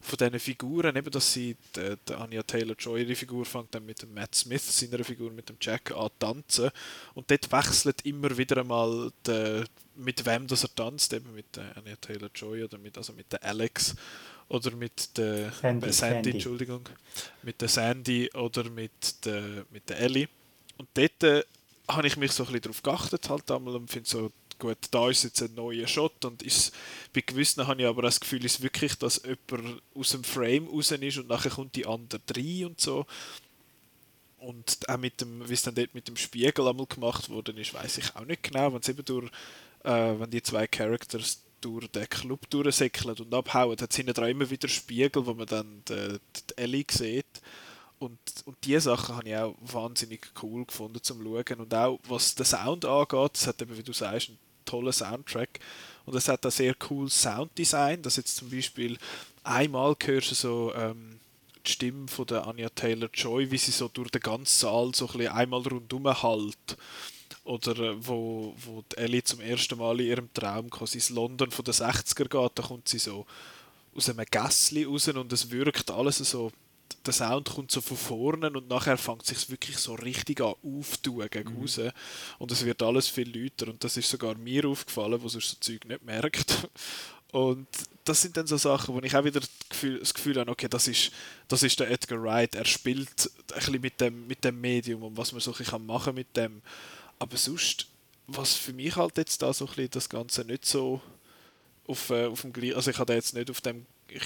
von diesen Figuren, eben, dass sie, die, die Anya Taylor-Joy, ihre Figur fängt dann mit dem Matt Smith, seiner Figur, mit dem Jack an tanzen. Und dort wechselt immer wieder einmal die, mit wem das er tanzt, eben mit der Anya Taylor-Joy oder mit, also mit der Alex oder mit der Sandy, Sandy, Entschuldigung, mit der Sandy oder mit der, mit der Ellie. Und dort äh, habe ich mich so ein bisschen darauf geachtet halt einmal und finde so gut, da ist jetzt ein neuer Shot und ist, bei gewissen habe ich aber das Gefühl, ist wirklich, dass jemand aus dem Frame raus ist und nachher kommt die andere rein und so. Und auch mit dem, wie es dann dort mit dem Spiegel einmal gemacht worden ist, weiß ich auch nicht genau, wenn es eben durch, äh, wenn die zwei Characters durch den Club durchsäckeln und abhauen, hat es hinten immer wieder Spiegel, wo man dann die, die Ellie sieht. Und, und diese Sachen habe ich auch wahnsinnig cool gefunden zum Schauen. Und auch was den Sound angeht, das hat eben, wie du sagst, toller Soundtrack. Und es hat ein sehr cooles Sounddesign, dass jetzt zum Beispiel einmal hörst du so ähm, die Stimme von der Anya Taylor-Joy, wie sie so durch den ganzen Saal so ein einmal rundum halt. Oder äh, wo, wo Ellie zum ersten Mal in ihrem Traum quasi ins London von den 60er geht, da kommt sie so aus einem Gässli raus und es wirkt alles so der Sound kommt so von vorne und nachher fängt es sich wirklich so richtig an auftun gegen mhm. raus. Und es wird alles viel lauter. Und das ist sogar mir aufgefallen, wo sonst so Zeug nicht merkt. Und das sind dann so Sachen, wo ich auch wieder das Gefühl, das Gefühl habe, okay, das ist, das ist der Edgar Wright. Er spielt ein bisschen mit dem, mit dem Medium und was man so ein bisschen machen mit dem. Aber sonst, was für mich halt jetzt da so ein bisschen das Ganze nicht so auf, äh, auf dem also ich habe jetzt nicht auf dem, ich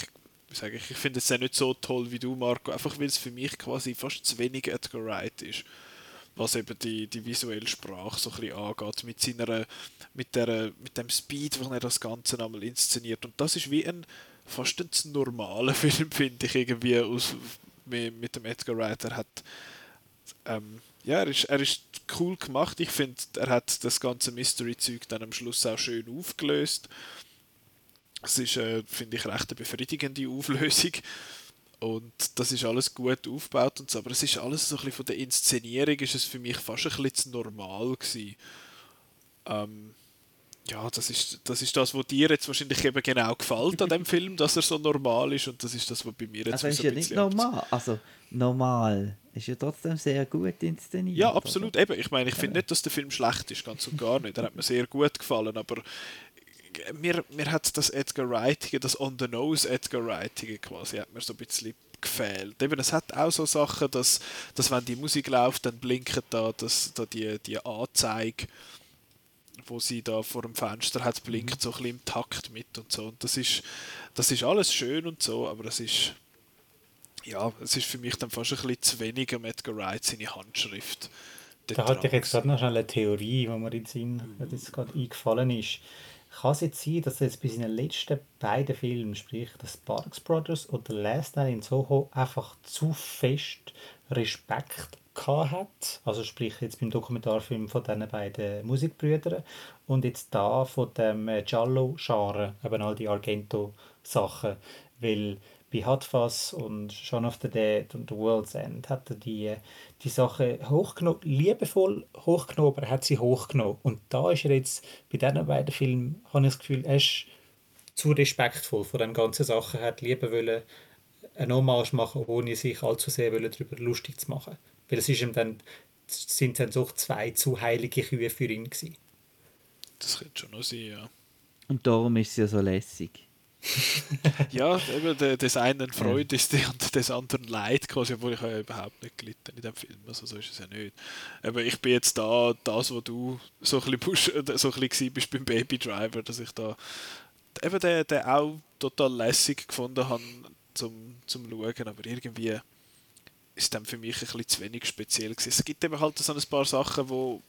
ich, ich finde es ja nicht so toll wie du, Marco, einfach weil es für mich quasi fast zu wenig Edgar Wright ist, was eben die, die visuelle Sprache so ein bisschen angeht, mit seiner, mit, der, mit dem Speed, wo er das Ganze einmal inszeniert. Und das ist wie ein fast ein normaler Film, finde ich, irgendwie aus, mit, mit dem Edgar Wright. Er hat ähm, ja, er ist, er ist cool gemacht. Ich finde, er hat das ganze Mystery-Zeug dann am Schluss auch schön aufgelöst. Es ist, äh, finde ich, recht eine befriedigende Auflösung. Und das ist alles gut aufgebaut und so, aber es ist alles so ein bisschen von der Inszenierung ist es für mich fast ein bisschen zu normal gewesen. Ähm, ja, das ist, das ist das, was dir jetzt wahrscheinlich eben genau gefällt an dem Film, dass er so normal ist und das ist das, was bei mir jetzt also ist ja nicht normal, also normal ist ja trotzdem sehr gut inszeniert. Ja, absolut. Eben, ich meine, ich finde nicht, dass der Film schlecht ist, ganz und gar nicht. Er hat mir sehr gut gefallen, aber mir, mir hat das Edgar Wrightige, das On the Nose Edgar Wrightige quasi, hat mir so ein bisschen gefehlt. Eben, es hat auch so Sachen, dass, dass wenn die Musik läuft, dann blinkt da, dass, da die, die Anzeige, wo sie da vor dem Fenster hat, blinkt so ein bisschen im Takt mit und so. Und das ist, das ist alles schön und so, aber es ist ja, es ist für mich dann fast ein bisschen zu wenig am Edgar Wright seine Handschrift. Da hatte ich jetzt gerade noch eine Theorie, die mir in Sinn mhm. jetzt gerade eingefallen ist. Kann es jetzt sein, dass er jetzt bei seinen letzten beiden Filmen, sprich The Sparks Brothers oder The Last Night in Soho, einfach zu fest Respekt hat, also sprich jetzt beim Dokumentarfilm von diesen beiden Musikbrüdern und jetzt da von dem Giallo-Scharen, eben all die Argento-Sachen, weil bei Hot Fuzz und Shaun of the Dead und The World's End hat er die, die Sachen hochgenommen, liebevoll hochgenommen, aber er hat sie hochgenommen. Und da ist er jetzt, bei diesen beiden Filmen, habe ich das Gefühl, er ist zu respektvoll von den ganzen Sachen. Er hat lieber wollen eine Hommage machen, ohne sich allzu sehr darüber lustig zu machen. Weil es ist ihm dann, sind dann so zwei zu heilige Kühe für ihn gewesen. Das könnte schon noch sein, ja. Und darum ist es ja so lässig. ja, eben, des einen Freude ist die und des anderen Leid quasi, obwohl ich ja überhaupt nicht gelitten in dem Film, also so ist es ja nicht. Aber ich bin jetzt da, das, wo du so ein bisschen, so ein bisschen bist beim Baby Driver, dass ich da eben den, den auch total lässig gefunden habe zum, zum Schauen, aber irgendwie ist dann für mich ein bisschen zu wenig speziell gewesen. Es gibt eben halt so ein paar Sachen, wo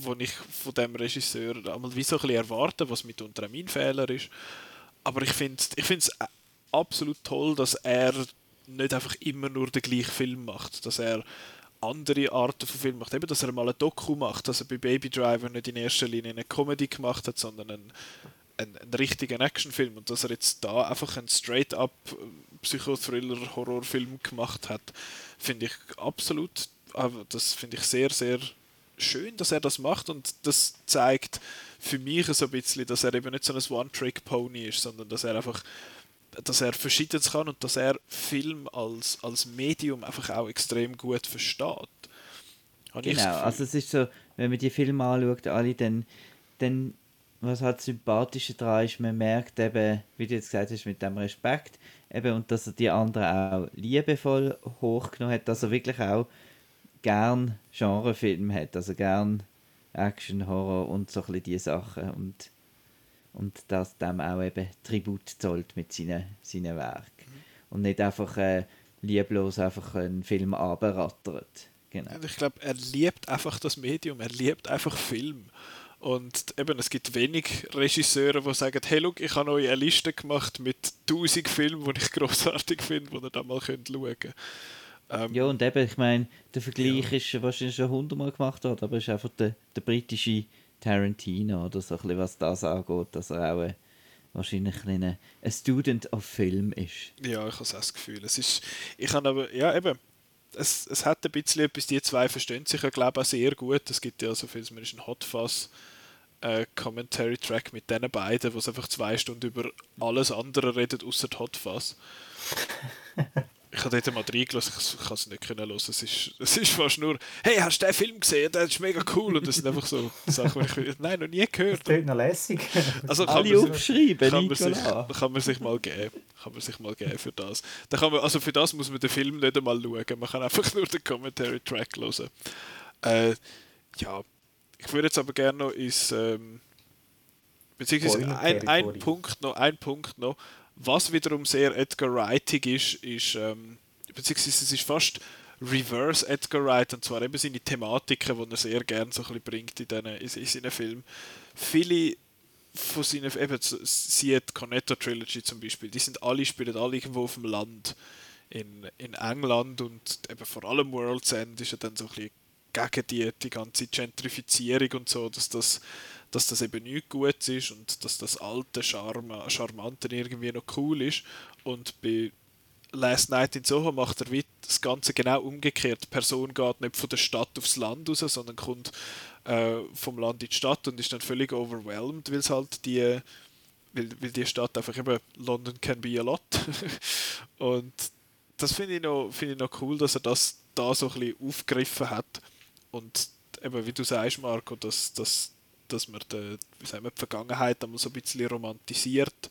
wo ich von dem Regisseur einmal wie so ein bisschen erwarte, was mitunter mein Fehler ist aber ich finde ich es absolut toll, dass er nicht einfach immer nur den gleichen Film macht, dass er andere Arten von Film macht. Eben, dass er mal ein Doku macht, dass er bei Baby Driver nicht in erster Linie eine Comedy gemacht hat, sondern einen, einen, einen richtigen Actionfilm. Und dass er jetzt da einfach einen straight-up Psychothriller-Horrorfilm gemacht hat, finde ich absolut, das finde ich sehr, sehr schön, dass er das macht und das zeigt für mich so ein bisschen, dass er eben nicht so ein One-Trick-Pony ist, sondern dass er einfach dass er Verschiedenes kann und dass er Film als, als Medium einfach auch extrem gut versteht. Habe genau, also es ist so, wenn man die Filme anschaut, alle, dann, dann was halt sympathischer daran ist, man merkt eben, wie du jetzt gesagt hast, mit dem Respekt, eben, und dass er die anderen auch liebevoll hochgenommen hat, dass er wirklich auch gern Genrefilme hat, also gern Action, Horror und so ein diese Sachen und und dass dem auch eben Tribut zollt mit seinen, seinen Werken. Mhm. Und nicht einfach äh, lieblos einfach einen Film abrattert. Genau. Ich glaube, er liebt einfach das Medium, er liebt einfach Film. Und eben, es gibt wenig Regisseure, die sagen, hey, look, ich habe euch eine Liste gemacht mit 1000 Filmen, die ich großartig finde, die ihr da mal könnt schauen könnt. Ähm, ja, und eben, ich meine, der Vergleich ja. ist wahrscheinlich schon hundertmal gemacht worden, aber es ist einfach der, der britische Tarantino oder so, ein bisschen, was das angeht, dass er auch äh, wahrscheinlich ein, ein Student of Film ist. Ja, ich habe das Gefühl. Es ist, ich habe aber, ja eben, es, es hat ein bisschen etwas, die zwei verstehen sich ja, glaube ich, auch sehr gut. Es gibt ja so viel, man ist ein Hot Fuzz äh, Commentary Track mit diesen beiden, wo es einfach zwei Stunden über alles andere redet, außer Hot Fuzz. Ich habe dort mal reingelassen, ich kann es nicht können hören. Es ist, es ist fast nur, hey, hast du den Film gesehen? Der ist mega cool. Und das sind einfach so Sachen, die ich nein, noch nie gehört habe. Das noch lässig. Also kann Alle man aufschreiben, kann man, sich, kann man sich mal geben. Kann man sich mal geben für das. Da kann man, also für das muss man den Film nicht einmal schauen. Man kann einfach nur den Commentary-Track hören. Äh, ja, ich würde jetzt aber gerne noch ins... Ähm, beziehungsweise ein, ein Punkt noch, ein Punkt noch was wiederum sehr Edgar Wrightig ist, ist ähm, beziehungsweise es ist fast Reverse Edgar Wright, und zwar eben seine Thematiken, die er sehr gerne so ein bringt in, in, in seinen Filmen. Viele von seinen, eben, siehe die Cornetto Trilogy zum Beispiel, die sind alle, spielen alle irgendwo auf dem Land. In, in England und eben vor allem World's End ist ja dann so ein bisschen gegen die, die ganze Gentrifizierung und so, dass das dass das eben nicht gut ist und dass das alte Charme, Charmante irgendwie noch cool ist. Und bei Last Night in Soho macht er das Ganze genau umgekehrt. Die Person geht nicht von der Stadt aufs Land raus, sondern kommt äh, vom Land in die Stadt und ist dann völlig overwhelmed, weil es halt die, weil, weil die Stadt einfach eben London can be a lot. und das finde ich, noch, find ich noch cool, dass er das da so ein bisschen aufgegriffen hat. Und eben, wie du sagst, Marco, dass, dass dass man die, wie sagen wir, die Vergangenheit einmal so ein bisschen romantisiert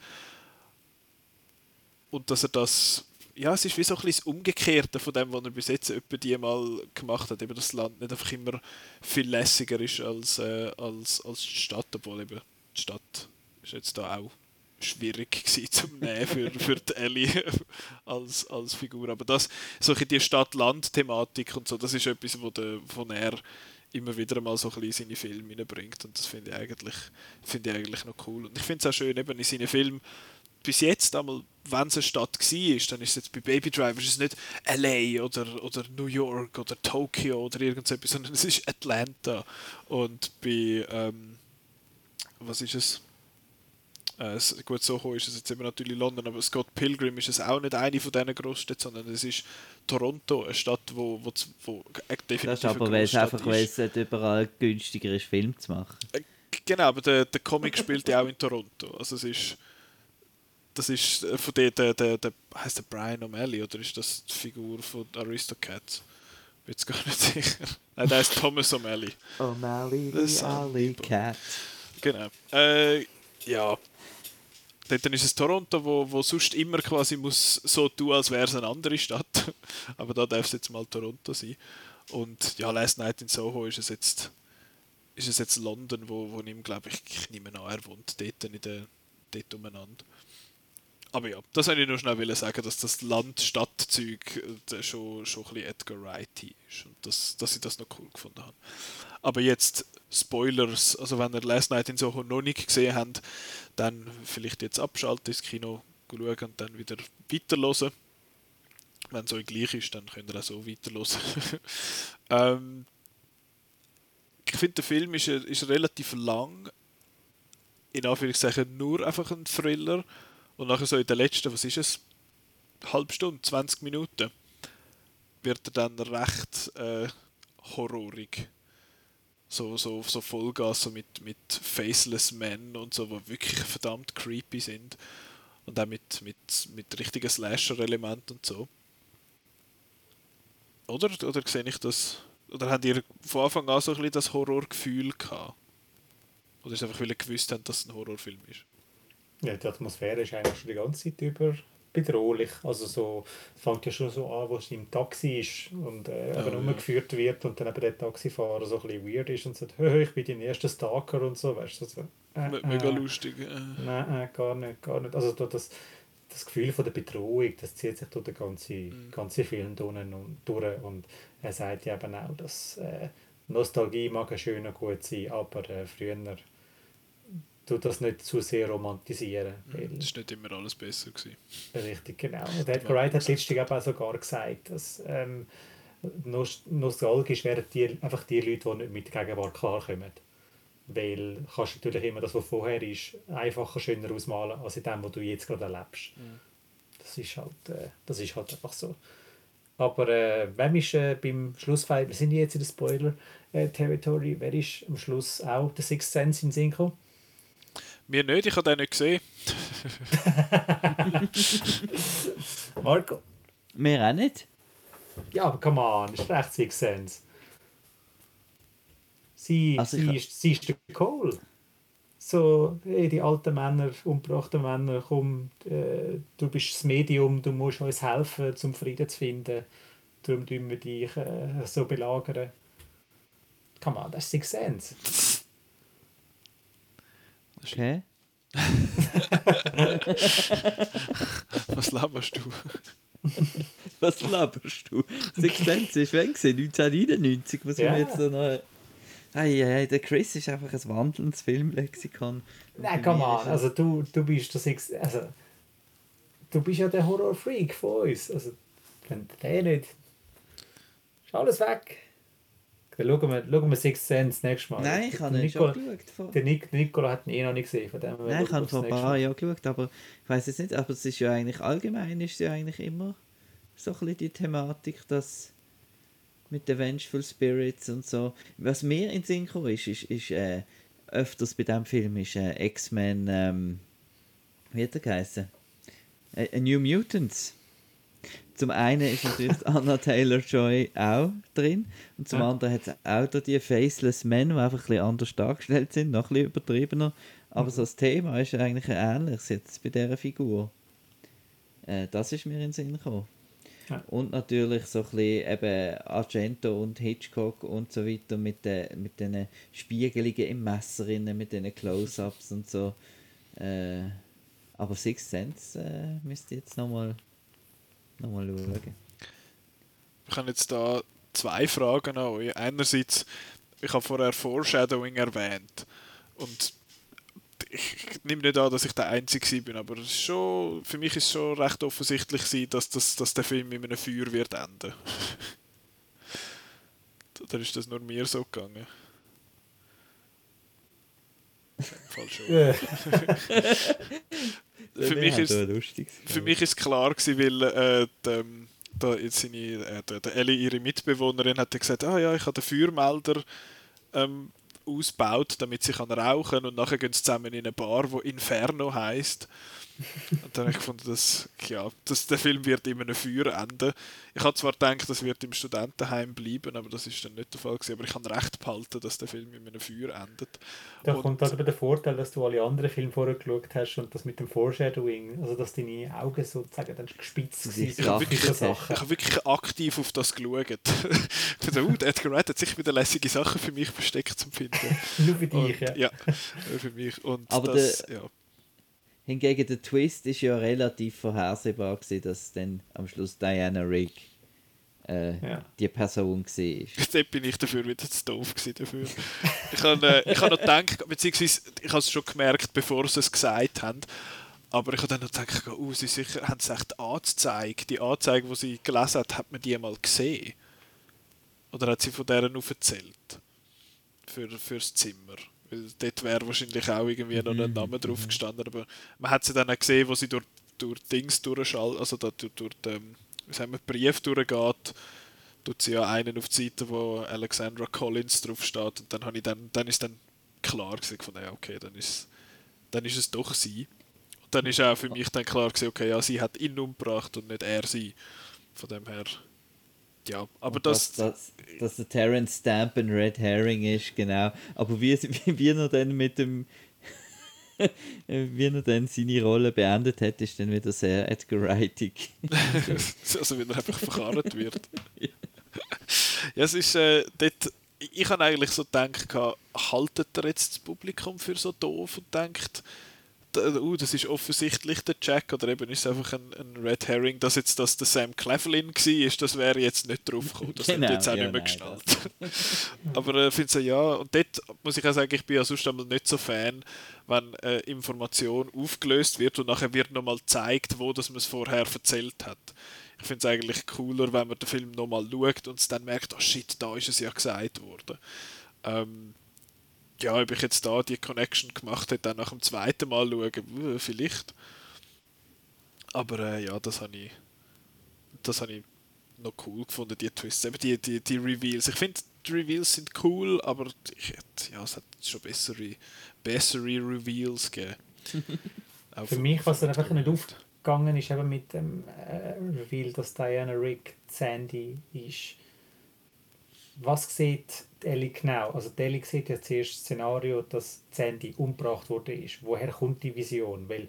und dass er das ja, es ist wie so ein bisschen das Umgekehrte von dem, was er bis jetzt etwa die mal gemacht hat. Eben, dass das Land nicht einfach immer viel lässiger ist als, äh, als, als die Stadt, obwohl eben die Stadt ist jetzt da auch schwierig gewesen zum Nehmen für, für die Ellie als, als Figur. Aber das, solche die Stadt-Land-Thematik und so, das ist etwas, wo, der, wo er immer wieder mal so ein bisschen seine Filme reinbringt und das finde ich eigentlich, finde ich eigentlich noch cool. Und ich finde es auch schön, eben in seinen Filmen, bis jetzt einmal, wenn es eine Stadt war, dann ist es jetzt bei Baby Driver ist es nicht LA oder, oder New York oder Tokio oder irgendetwas, sondern es ist Atlanta. Und bei, ähm, was ist es? Äh, gut, Soho ist es jetzt eben natürlich London, aber Scott Pilgrim ist es auch nicht eine von diesen Großstädten, sondern es ist Toronto, eine Stadt, wo, wo, wo definitiv Das ist aber, weil es einfach weil es überall günstiger ist, Film zu machen. Äh, genau, aber der, der Comic spielt ja auch in Toronto. Also es ist das ist äh, von der, der, der, der heißt der Brian O'Malley oder ist das die Figur von Aristocats? Bin jetzt gar nicht sicher. Nein, der ist Thomas O'Malley. O'Malley, the Alley Cat. Genau. Äh, ja, dann ist es Toronto, wo, wo sonst immer quasi muss so tun, als wäre es eine andere Stadt. Aber da darf es jetzt mal Toronto sein. Und ja, Last Night in Soho ist es jetzt, ist es jetzt London, wo, wo ihm, glaube ich, ich nehme an, er wohnt dort, in der, dort umeinander. Aber ja, das wollte ich nur schnell sagen, dass das Land-Stadt-Zeug äh, schon, schon ein bisschen Edgar Wright ist und das, dass ich das noch cool gefunden habe. Aber jetzt Spoilers, also wenn ihr Last Night in Soho noch nicht gesehen habt, dann vielleicht jetzt abschalten, ins Kino schauen und dann wieder weiterhören. Wenn es euch gleich ist, dann könnt ihr auch so weiterhören. ähm, ich finde, der Film ist, ist relativ lang. In Anführungszeichen nur einfach ein Thriller. Und nachher so in der letzten, was ist es? Halbe Stunde, 20 Minuten, wird er dann recht äh, horrorig. So, so, so Vollgas so mit, mit Faceless Men und so, die wirklich verdammt creepy sind. Und auch mit, mit, mit richtigen Slasher-Elementen und so. Oder? Oder sehe ich das? Oder habt ihr von Anfang an so ein bisschen das Horrorgefühl gehabt? Oder ist es einfach, weil ihr gewusst habt, dass es ein Horrorfilm ist? Ja, die Atmosphäre ist eigentlich schon die ganze Zeit über bedrohlich. Also so, es fängt ja schon so an, wo es im Taxi ist und äh, oh, eben umgeführt ja. wird und dann eben der Taxifahrer so ein bisschen weird ist und sagt, ich bin dein erster Stalker und so, weißt du. So, äh, Mega äh, lustig. Äh. Nein, äh, gar nicht, gar nicht. Also das, das Gefühl von der Bedrohung, das zieht sich durch den ganzen, mhm. ganzen Film durch und er sagt ja eben auch, dass äh, Nostalgie mag schön und gut sein, aber äh, früher du das nicht zu sehr romantisieren. Mhm, das war nicht immer alles besser. Gewesen. Richtig, genau. Und Edgar Wright hat letztlich auch sogar gesagt, dass ähm, nostalgisch wären die, einfach die Leute, die nicht mit der Gegenwart klarkommen. Weil kannst du natürlich immer das, was vorher ist, einfacher, schöner ausmalen, als in dem, was du jetzt gerade erlebst. Mhm. Das, ist halt, äh, das ist halt einfach so. Aber äh, wem ist äh, beim Schlussfall, wir sind jetzt in der Spoiler-Territory, äh, wer ist am Schluss auch der Sixth Sense in Sinn gekommen? Mir nicht, ich habe den nicht gesehen. Marco? Mir auch nicht. Ja, aber come on, das ist recht Six Sense. Sie, also sie, ist, sie ist der Cole. So, hey, die alten Männer, umgebrachten Männer, komm, äh, du bist das Medium, du musst uns helfen, zum Frieden zu finden. Darum tun wir dich äh, so belagern. Come on, das ist Six Sense. Okay. Was laberst du? Was laberst du? Six Sense ist weg, 1999. Was yeah. wir jetzt da noch. Hey, hey, der Chris ist einfach ein wandelndes Filmlexikon. Nein, komm an, also du, du bist der Six. Also, du bist ja der Horror-Freak von uns. Also, wenn der nicht. Ist alles weg. Dann schauen wir, schauen wir Six Sense nächstes Mal. Nein, ich habe schon geschaut. Der, Nic Nicola hat ihn eh noch nicht gesehen. Von dem Nein, ich habe vor ein paar Jahren geschaut, aber ich weiß es nicht. Aber es ist ja eigentlich allgemein ist ja eigentlich immer so ein bisschen die Thematik, dass mit den Vengeful Spirits und so. Was mir in Synchro ist, ist, ist äh, öfters bei diesem Film ist äh, X-Men, ähm, wie hat er geheißen? Äh, New Mutants. Zum einen ist natürlich Anna Taylor-Joy auch drin und zum ja. anderen hat es auch da die Faceless Men, die einfach ein bisschen anders dargestellt sind, noch ein bisschen übertriebener. Aber mhm. so das Thema ist eigentlich ein ähnliches jetzt bei dieser Figur. Äh, das ist mir in den Sinn gekommen. Ja. Und natürlich so ein bisschen eben Argento und Hitchcock und so weiter mit den mit den Spiegelungen im Messer, mit den Close-Ups und so. Äh, aber Six Sense äh, müsste jetzt nochmal nochmal schauen. Ich habe jetzt da zwei Fragen an euch. Einerseits, ich habe vorher Foreshadowing erwähnt und ich nehme nicht an, dass ich der Einzige bin, aber es ist schon, für mich ist es schon recht offensichtlich, dass, das, dass der Film mit einem Feuer wird enden. Oder ist das nur mir so gegangen? Falsch. für, mich ist, für mich ist klar gewesen, weil äh, die, ähm, da seine, äh, der Ellie, ihre Mitbewohnerin, hat gesagt, ah ja, ich habe den Feuermelder ähm, ausgebaut, damit sie kann rauchen und nachher gehen sie zusammen in eine Bar, wo Inferno heißt. Und dann habe ich gefunden, dass, ja, dass der Film wird in einem Feuer enden. Ich habe zwar gedacht, das wird im Studentenheim bleiben, aber das ist dann nicht der Fall gewesen. Aber ich kann recht behalten, dass der Film in einem Feuer endet. Da und kommt aber der Vorteil, dass du alle anderen Filme vorher geschaut hast und das mit dem Foreshadowing, also dass deine Augen sozusagen dann gespitzt sind. Ich habe wirklich, ich habe wirklich aktiv auf das geschaut. ich dachte, uh, Edgar Wright hat sicher wieder lässige Sachen für mich versteckt zum Finden. Nur für dich, und, ja. ja. für mich. Und aber das, der, ja. Hingegen der Twist ist ja relativ vorhersehbar gewesen, dass dann am Schluss Diana Rigg äh, ja. die Person war. Jetzt bin ich dafür wieder zu doof dafür. ich habe äh, ich hab noch gedacht, beziehungsweise ich habe es schon gemerkt, bevor sie es gesagt haben, Aber ich habe dann noch gedacht, oh, sie sicher, haben sie echt Anzeige, die Anzeige, die sie gelesen hat, hat man die mal gesehen? Oder hat sie von deren erzählt? Für, fürs Zimmer. Weil dort wäre wahrscheinlich auch irgendwie noch ein mhm. Name drauf mhm. gestanden. Aber man hat sie dann auch gesehen, wo sie durch, durch Dings durchschaltet, also da durch, durch den, sagen wir, Brief durchgeht, tut sie ja einen auf die Seite, wo Alexandra Collins drauf steht. Und dann, habe ich dann, dann ist dann klar gewesen, von, ja, okay, dann ist, dann ist es doch sie. Und dann ist auch für mich dann klar gewesen, okay, ja, sie hat ihn umgebracht und nicht er sie. Von dem her ja, aber das... Dass, dass, dass der Terence Stamp ein Red Herring ist, genau. Aber wie, wie, wie er dann mit dem... wie er dann seine Rolle beendet hat, ist dann wieder sehr Edgar Wrightig. also wie er einfach verkarrt wird. ja, es ist äh, dort... Ich habe eigentlich so gedacht, haltet er jetzt das Publikum für so doof und denkt uh, das ist offensichtlich der Jack oder eben ist es einfach ein, ein, Red Herring, dass jetzt das der Sam Cleveland war, das wäre jetzt nicht drauf gekommen. Das genau, jetzt auch ja, nicht mehr geschnallt. Aber ich äh, finde so, ja, und dort muss ich auch sagen, ich bin ja sonst einmal nicht so Fan, wenn äh, Information aufgelöst wird und nachher wird nochmal gezeigt, wo das man es vorher erzählt hat. Ich finde es eigentlich cooler, wenn man den Film nochmal schaut und es dann merkt, oh shit, da ist es ja gesagt worden. Ähm, ja, ob ich jetzt da die Connection gemacht hätte, dann nach dem zweiten Mal schauen, vielleicht. Aber äh, ja, das habe ich, das habe ich noch cool gefunden, die Twists, eben die, die, die Reveals. Ich finde, die Reveals sind cool, aber ich hätte, ja, es hat schon bessere, bessere Reveals gegeben. Für mich, was dann einfach nicht aufgegangen ist, eben mit dem äh, Reveal, dass Diana Rick Sandy ist. Was sieht Ellie genau. Also Ellie sieht ja zuerst das Szenario, dass Sandy umgebracht wurde ist. Woher kommt die Vision? Weil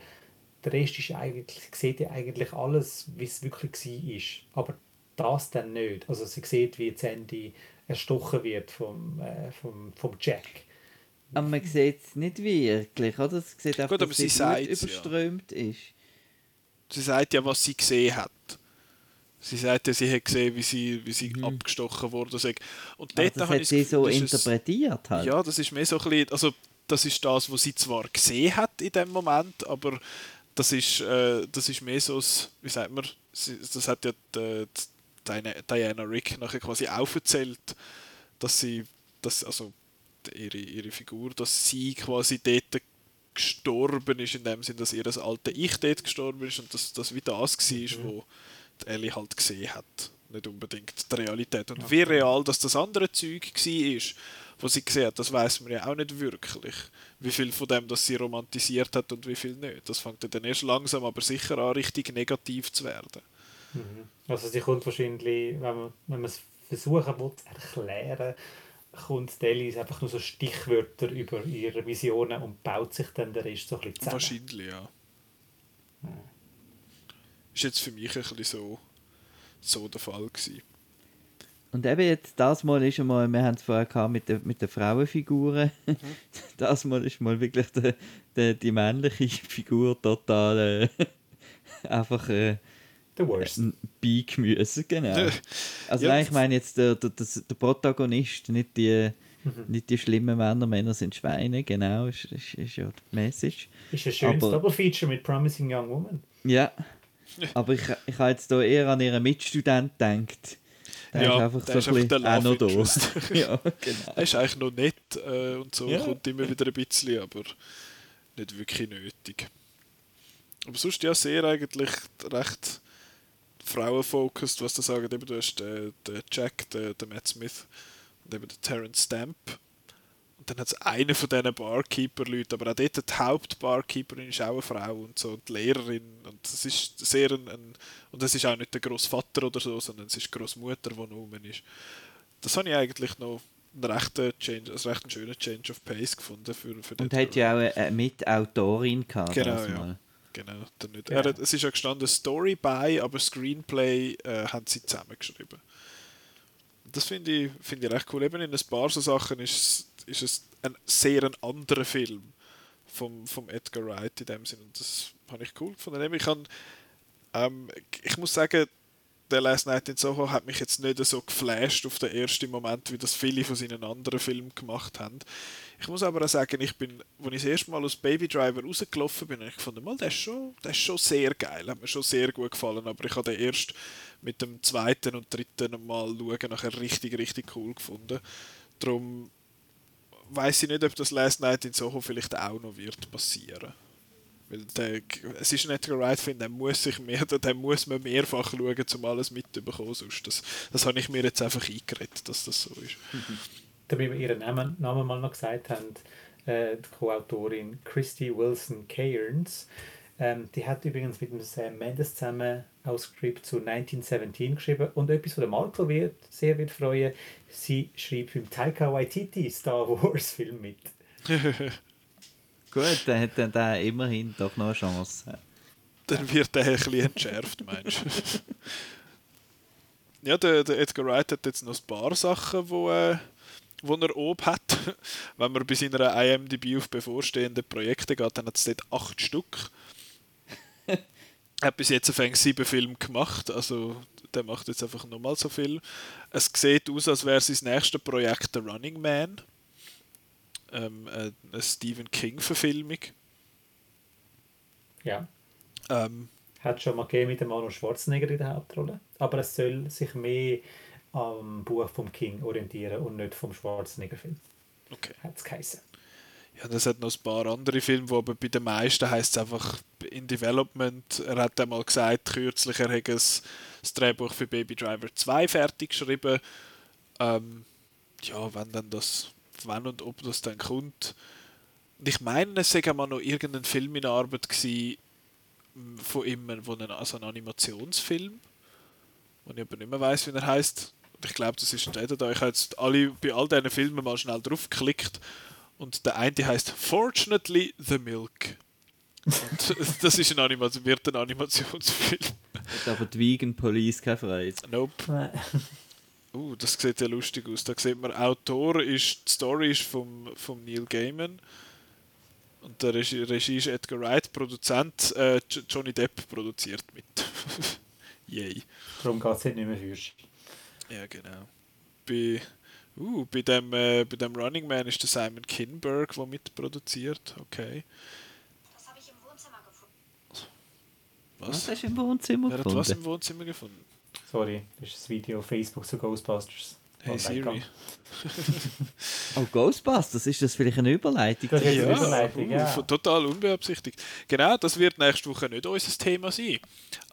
der Rest ist eigentlich, sieht ja eigentlich alles, wie es wirklich war. Aber das dann nicht. Also sie sieht, wie Sandy erstochen wird vom, äh, vom, vom Jack. Aber man sieht es nicht wirklich, oder? Sie sieht einfach, Gut, dass sie, sie überströmt ja. ist. Sie sagt ja, was sie gesehen hat. Sie sagte, sie hat gesehen, wie sie, wie sie mhm. abgestochen wurde. Und dort das hat sie so interpretiert es, halt. Ja, das ist mehr so ein bisschen, also das ist das, was sie zwar gesehen hat in dem Moment, aber das ist, äh, das ist mehr so, wie sagt man, das hat ja die, die Diana Rick nachher quasi aufgezählt, dass sie, dass, also ihre, ihre Figur, dass sie quasi dort gestorben ist, in dem Sinne, dass ihr das alte Ich dort gestorben ist und dass das wie das war, mhm. wo Ellie halt gesehen hat. Nicht unbedingt die Realität. Und okay. wie real dass das andere Zeug war, was sie gesehen hat, das weiß man ja auch nicht wirklich. Wie viel von dem, das sie romantisiert hat und wie viel nicht. Das fängt dann erst langsam, aber sicher an, richtig negativ zu werden. Mhm. Also sie kommt wahrscheinlich, wenn man, wenn man es versuchen will, zu erklären, kommt Delis einfach nur so Stichwörter über ihre Visionen und baut sich dann der Rest so ein bisschen zusammen. Wahrscheinlich, ja. Mhm ist jetzt für mich ein bisschen so, so der Fall gewesen. Und eben jetzt, das Mal ist einmal, wir haben es vorher gehabt mit den mit der Frauenfiguren, mhm. das Mal ist mal wirklich die, die, die männliche Figur total äh, einfach äh, The worst. Beigemüse, genau. Also ja. nein, ich meine jetzt der, der, der Protagonist, nicht die, mhm. nicht die schlimmen Männer, Männer sind Schweine, genau, ist, ist, ist ja die Message. Ist ein schönes Aber, Double Feature mit Promising Young Woman. Ja, aber ich, ich habe jetzt hier eher an ihren Mitstudent gedacht. Der ja, ist einfach der so ist ein auch noch da. ja, genau. Er ist eigentlich noch nett äh, und so, ja. kommt immer wieder ein bisschen, aber nicht wirklich nötig. Aber sonst ja sehr eigentlich recht frauenfocused, was du sagst. Eben, du hast den, den Jack, den, den Matt Smith und eben den Terence Stamp dann hat es einen von diesen Barkeeper-Leuten, aber auch dort die Hauptbarkeeperin ist auch eine Frau und so, und die Lehrerin. Und das ist sehr ein, ein und das ist auch nicht der Großvater oder so, sondern es ist die Großmutter, die noch rum ist. Das habe ich eigentlich noch einen rechten Change, also recht einen schönen Change of Pace gefunden für, für Und hat ja auch eine Mitautorin gehabt. Genau, ja. Genau, nicht. Ja. Er hat, es ist ja gestanden Story bei, aber Screenplay äh, haben sie zusammengeschrieben. Das finde ich, find ich recht cool. Eben in ein paar so Sachen ist ist es ein sehr ein anderer Film vom, vom Edgar Wright in dem Sinne. Und das habe ich cool gefunden. Ich, kann, ähm, ich muss sagen, der Last Night in Soho hat mich jetzt nicht so geflasht auf den ersten Moment, wie das viele von seinen anderen Filmen gemacht haben. Ich muss aber auch sagen, ich bin, als ich das erste Mal aus Baby Driver rausgelaufen bin, habe ich gefunden, mal, der ist schon, der ist schon sehr geil, hat mir schon sehr gut gefallen, aber ich habe den erst mit dem zweiten und dritten Mal schauen nachher richtig, richtig cool gefunden. Darum weiß ich nicht, ob das Last Night in Soho vielleicht auch noch wird passieren. Weil der, es ist ein Edgar Wright-Film, den muss, ich mehr, den muss man mehrfach schauen, um alles mitzubekommen. Das, das habe ich mir jetzt einfach eingeredet, dass das so ist. Damit wir ihren Namen, Namen mal noch gesagt haben, äh, die Co-Autorin Christy Wilson Cairns, ähm, die hat übrigens mit dem Sam Mendes zusammen auch Skript zu 1917 geschrieben und etwas, was der Marco wird, sehr wird freuen, sie schreibt im Taika Waititi Star Wars Film mit. Gut, dann hat dann der immerhin doch noch eine Chance. Dann wird der ein bisschen entschärft, meinst du? ja, der, der, Edgar Wright hat jetzt noch ein paar Sachen, wo, äh, wo er oben hat. Wenn man bei seiner IMDb auf bevorstehende Projekte geht, dann hat es dort acht Stück. Er hat bis jetzt auf sieben Filme gemacht, also der macht jetzt einfach nochmal so viel. Es sieht aus, als wäre sein nächstes Projekt The Running Man ähm, äh, eine Stephen King-Verfilmung. Ja. Ähm, Hat schon mal gegeben mit dem Arnold Schwarzenegger in der Hauptrolle. Aber es soll sich mehr am Buch vom King orientieren und nicht vom Schwarzenegger-Film. Okay. Hat es geheißen. Ja, das hat noch ein paar andere Filme, aber bei den meisten heißt es einfach in Development. Er hat einmal gesagt, kürzlich, er hätte das Drehbuch für Baby Driver 2 fertig geschrieben. Ähm, ja, wenn dann das wann und ob das dann kommt. Und ich meine, es war mal noch irgendein Film in Arbeit gewesen, von ihm, wo ein, also ein Animationsfilm, wo ich aber nicht mehr weiß, wie er heißt. Ich glaube, das ist der da. Ich habe jetzt alle, bei all diesen Filmen mal schnell drauf geklickt und der eine heißt Fortunately the Milk. Und das ist ein Animation, wird ein Animationsfilm. Hat aber die Vegan Police keine Freude. Nope. Uh, das sieht ja lustig aus. Da sieht man, Autor ist, die Story ist vom, vom Neil Gaiman. Und der Regie, Regie ist Edgar Wright, Produzent äh, Johnny Depp produziert mit. Yay. Darum geht es nicht mehr für Ja, genau. Bei, uh, bei, dem, äh, bei dem Running Man ist der Simon Kinberg, der mitproduziert. Okay. Das habe ich im Wohnzimmer gefunden. Was? Was hast du im Wohnzimmer Wer hat gefunden? was im Wohnzimmer gefunden? Sorry, das ist das Video auf Facebook zu Ghostbusters. Hey Oh, Siri. Oh, Ghostbusters, ist das vielleicht eine Überleitung? Das ist Ja, eine Überleitung, uh, ja. total unbeabsichtigt. Genau, das wird nächste Woche nicht unser Thema sein.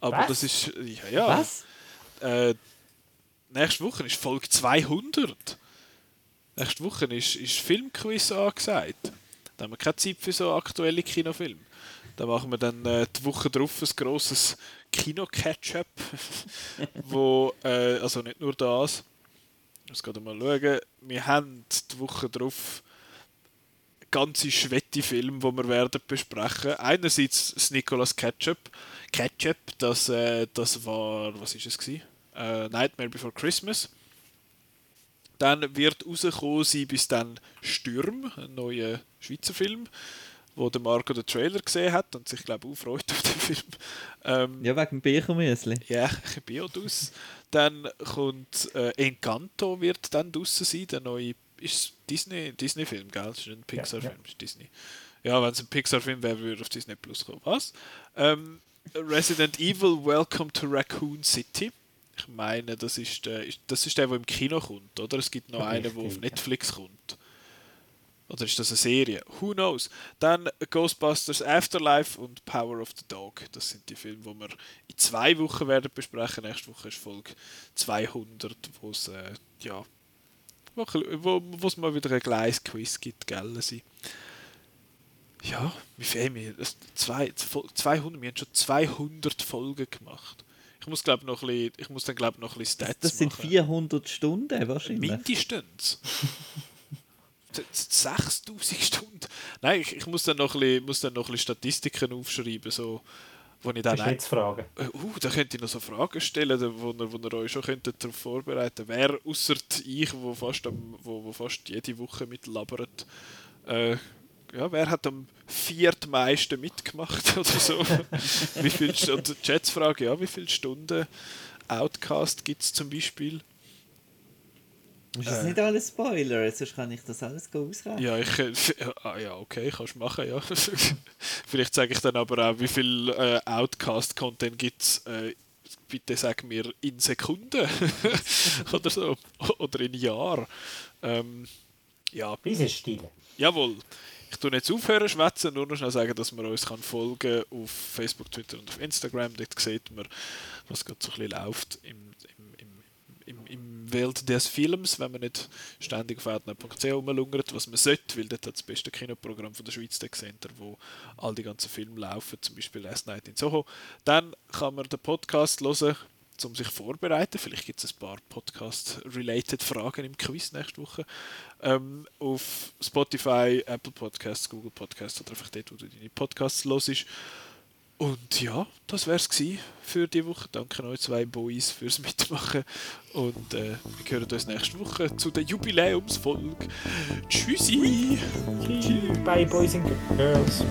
Aber Was? das ist. Ja, ja. Was? Äh, nächste Woche ist Folge 200. Nächste Woche ist, ist Filmquiz angesagt. Da haben wir keine Zeit für so aktuelle Kinofilme. Da machen wir dann äh, die Woche drauf ein grosses Kino-Catch-up. wo, äh, also nicht nur das. Ich muss gerade mal schauen. Wir haben die Woche drauf ganze schwette Filme, die wir werden besprechen. Einerseits das Nicolas Ketchup. Ketchup, das, äh, das war, was ist es gewesen? Äh, Nightmare Before Christmas. Dann wird rausgekommen sein bis dann Stürm, ein neuer Schweizer Film, wo der Marco den Trailer gesehen hat und sich glaube auch freut auf den Film. Ähm, Ja, wegen dem Birchermüsli. ja, Biodus. Dann kommt äh, Encanto wird dann draussen sein, der neue ist Disney Disney Film, gell? Das ist ein Pixar Film, ist Disney. Ja, wenn es ein Pixar Film wäre, würde auf Disney Plus kommen. Was? Ähm, Resident Evil Welcome to Raccoon City. Ich meine, das ist der, das ist der, der im Kino kommt, oder? Es gibt noch Ja, einen, der auf. Netflix kommt. Oder ist das eine Serie? Who knows? Dann Ghostbusters Afterlife und Power of the Dog. Das sind die Filme, die wir in zwei Wochen werden besprechen. Nächste Woche ist Folge 200, wo es äh, ja, wo wo- wo es mal wieder ein kleines Quiz gibt, gell? Sie. Ja, wie viel haben wir? Das- Zwei, 200, wir haben schon 200 Folgen gemacht. Ich muss, glaub, noch ein bisschen, ich muss dann glaube noch ein bisschen Stats Das sind machen. 400 Stunden wahrscheinlich. Mindestens. 6000 Stunden. Nein, ich, ich muss, dann noch ein bisschen, muss dann noch ein bisschen Statistiken aufschreiben, so, wo ich dann... Das ist jetzt Frage. Äh, Uh, da könnt ihr noch so Fragen stellen, da- wo ihr, wo ihr euch schon könntet darauf vorbereiten Wer außer ich, wo fast, am, wo, wo fast jede Woche mitlabert, äh, ja, wer hat am viertmeisten mitgemacht oder so? wie viel und die Schätzfrage, ja, wie viele Stunden Outcast gibt es zum Beispiel. Ist das äh, nicht alles Spoiler? Sonst kann ich das alles ausrechnen. Ja, ich, äh, ah, ja, okay, kannst du machen, ja. Vielleicht sage ich dann aber auch, wie viel äh, Outcast-Content gibt es. Äh, bitte sag mir in Sekunden oder so. Oder in Jahr. Ähm, ja. Bisschen stille. Jawohl. Ich tue jetzt aufhören schwätzen, nur noch schnell sagen, dass man uns kann folgen auf Facebook, Twitter und auf Instagram. Dort sieht man, was gerade so ein bisschen läuft im, im, im, im, Welt des Films, wenn man nicht ständig auf outnet.ch rumlungert, was man sollte, weil dort hat das beste Kinoprogramm von der Schweiz Tech Center, wo all die ganzen Filme laufen, zum Beispiel Last Night in Soho. Dann kann man den Podcast hören um sich vorzubereiten. Vielleicht gibt es ein paar Podcast-related Fragen im Quiz nächste Woche. Ähm, auf Spotify, Apple Podcasts, Google Podcasts oder einfach dort, wo du deine Podcasts hörst. Und ja, das wäre es für die Woche. Danke euch zwei Boys fürs Mitmachen. Und äh, wir hören uns nächste Woche zu der Jubiläumsfolge. Tschüssi! Tschüssi! Bye, Boys and Girls!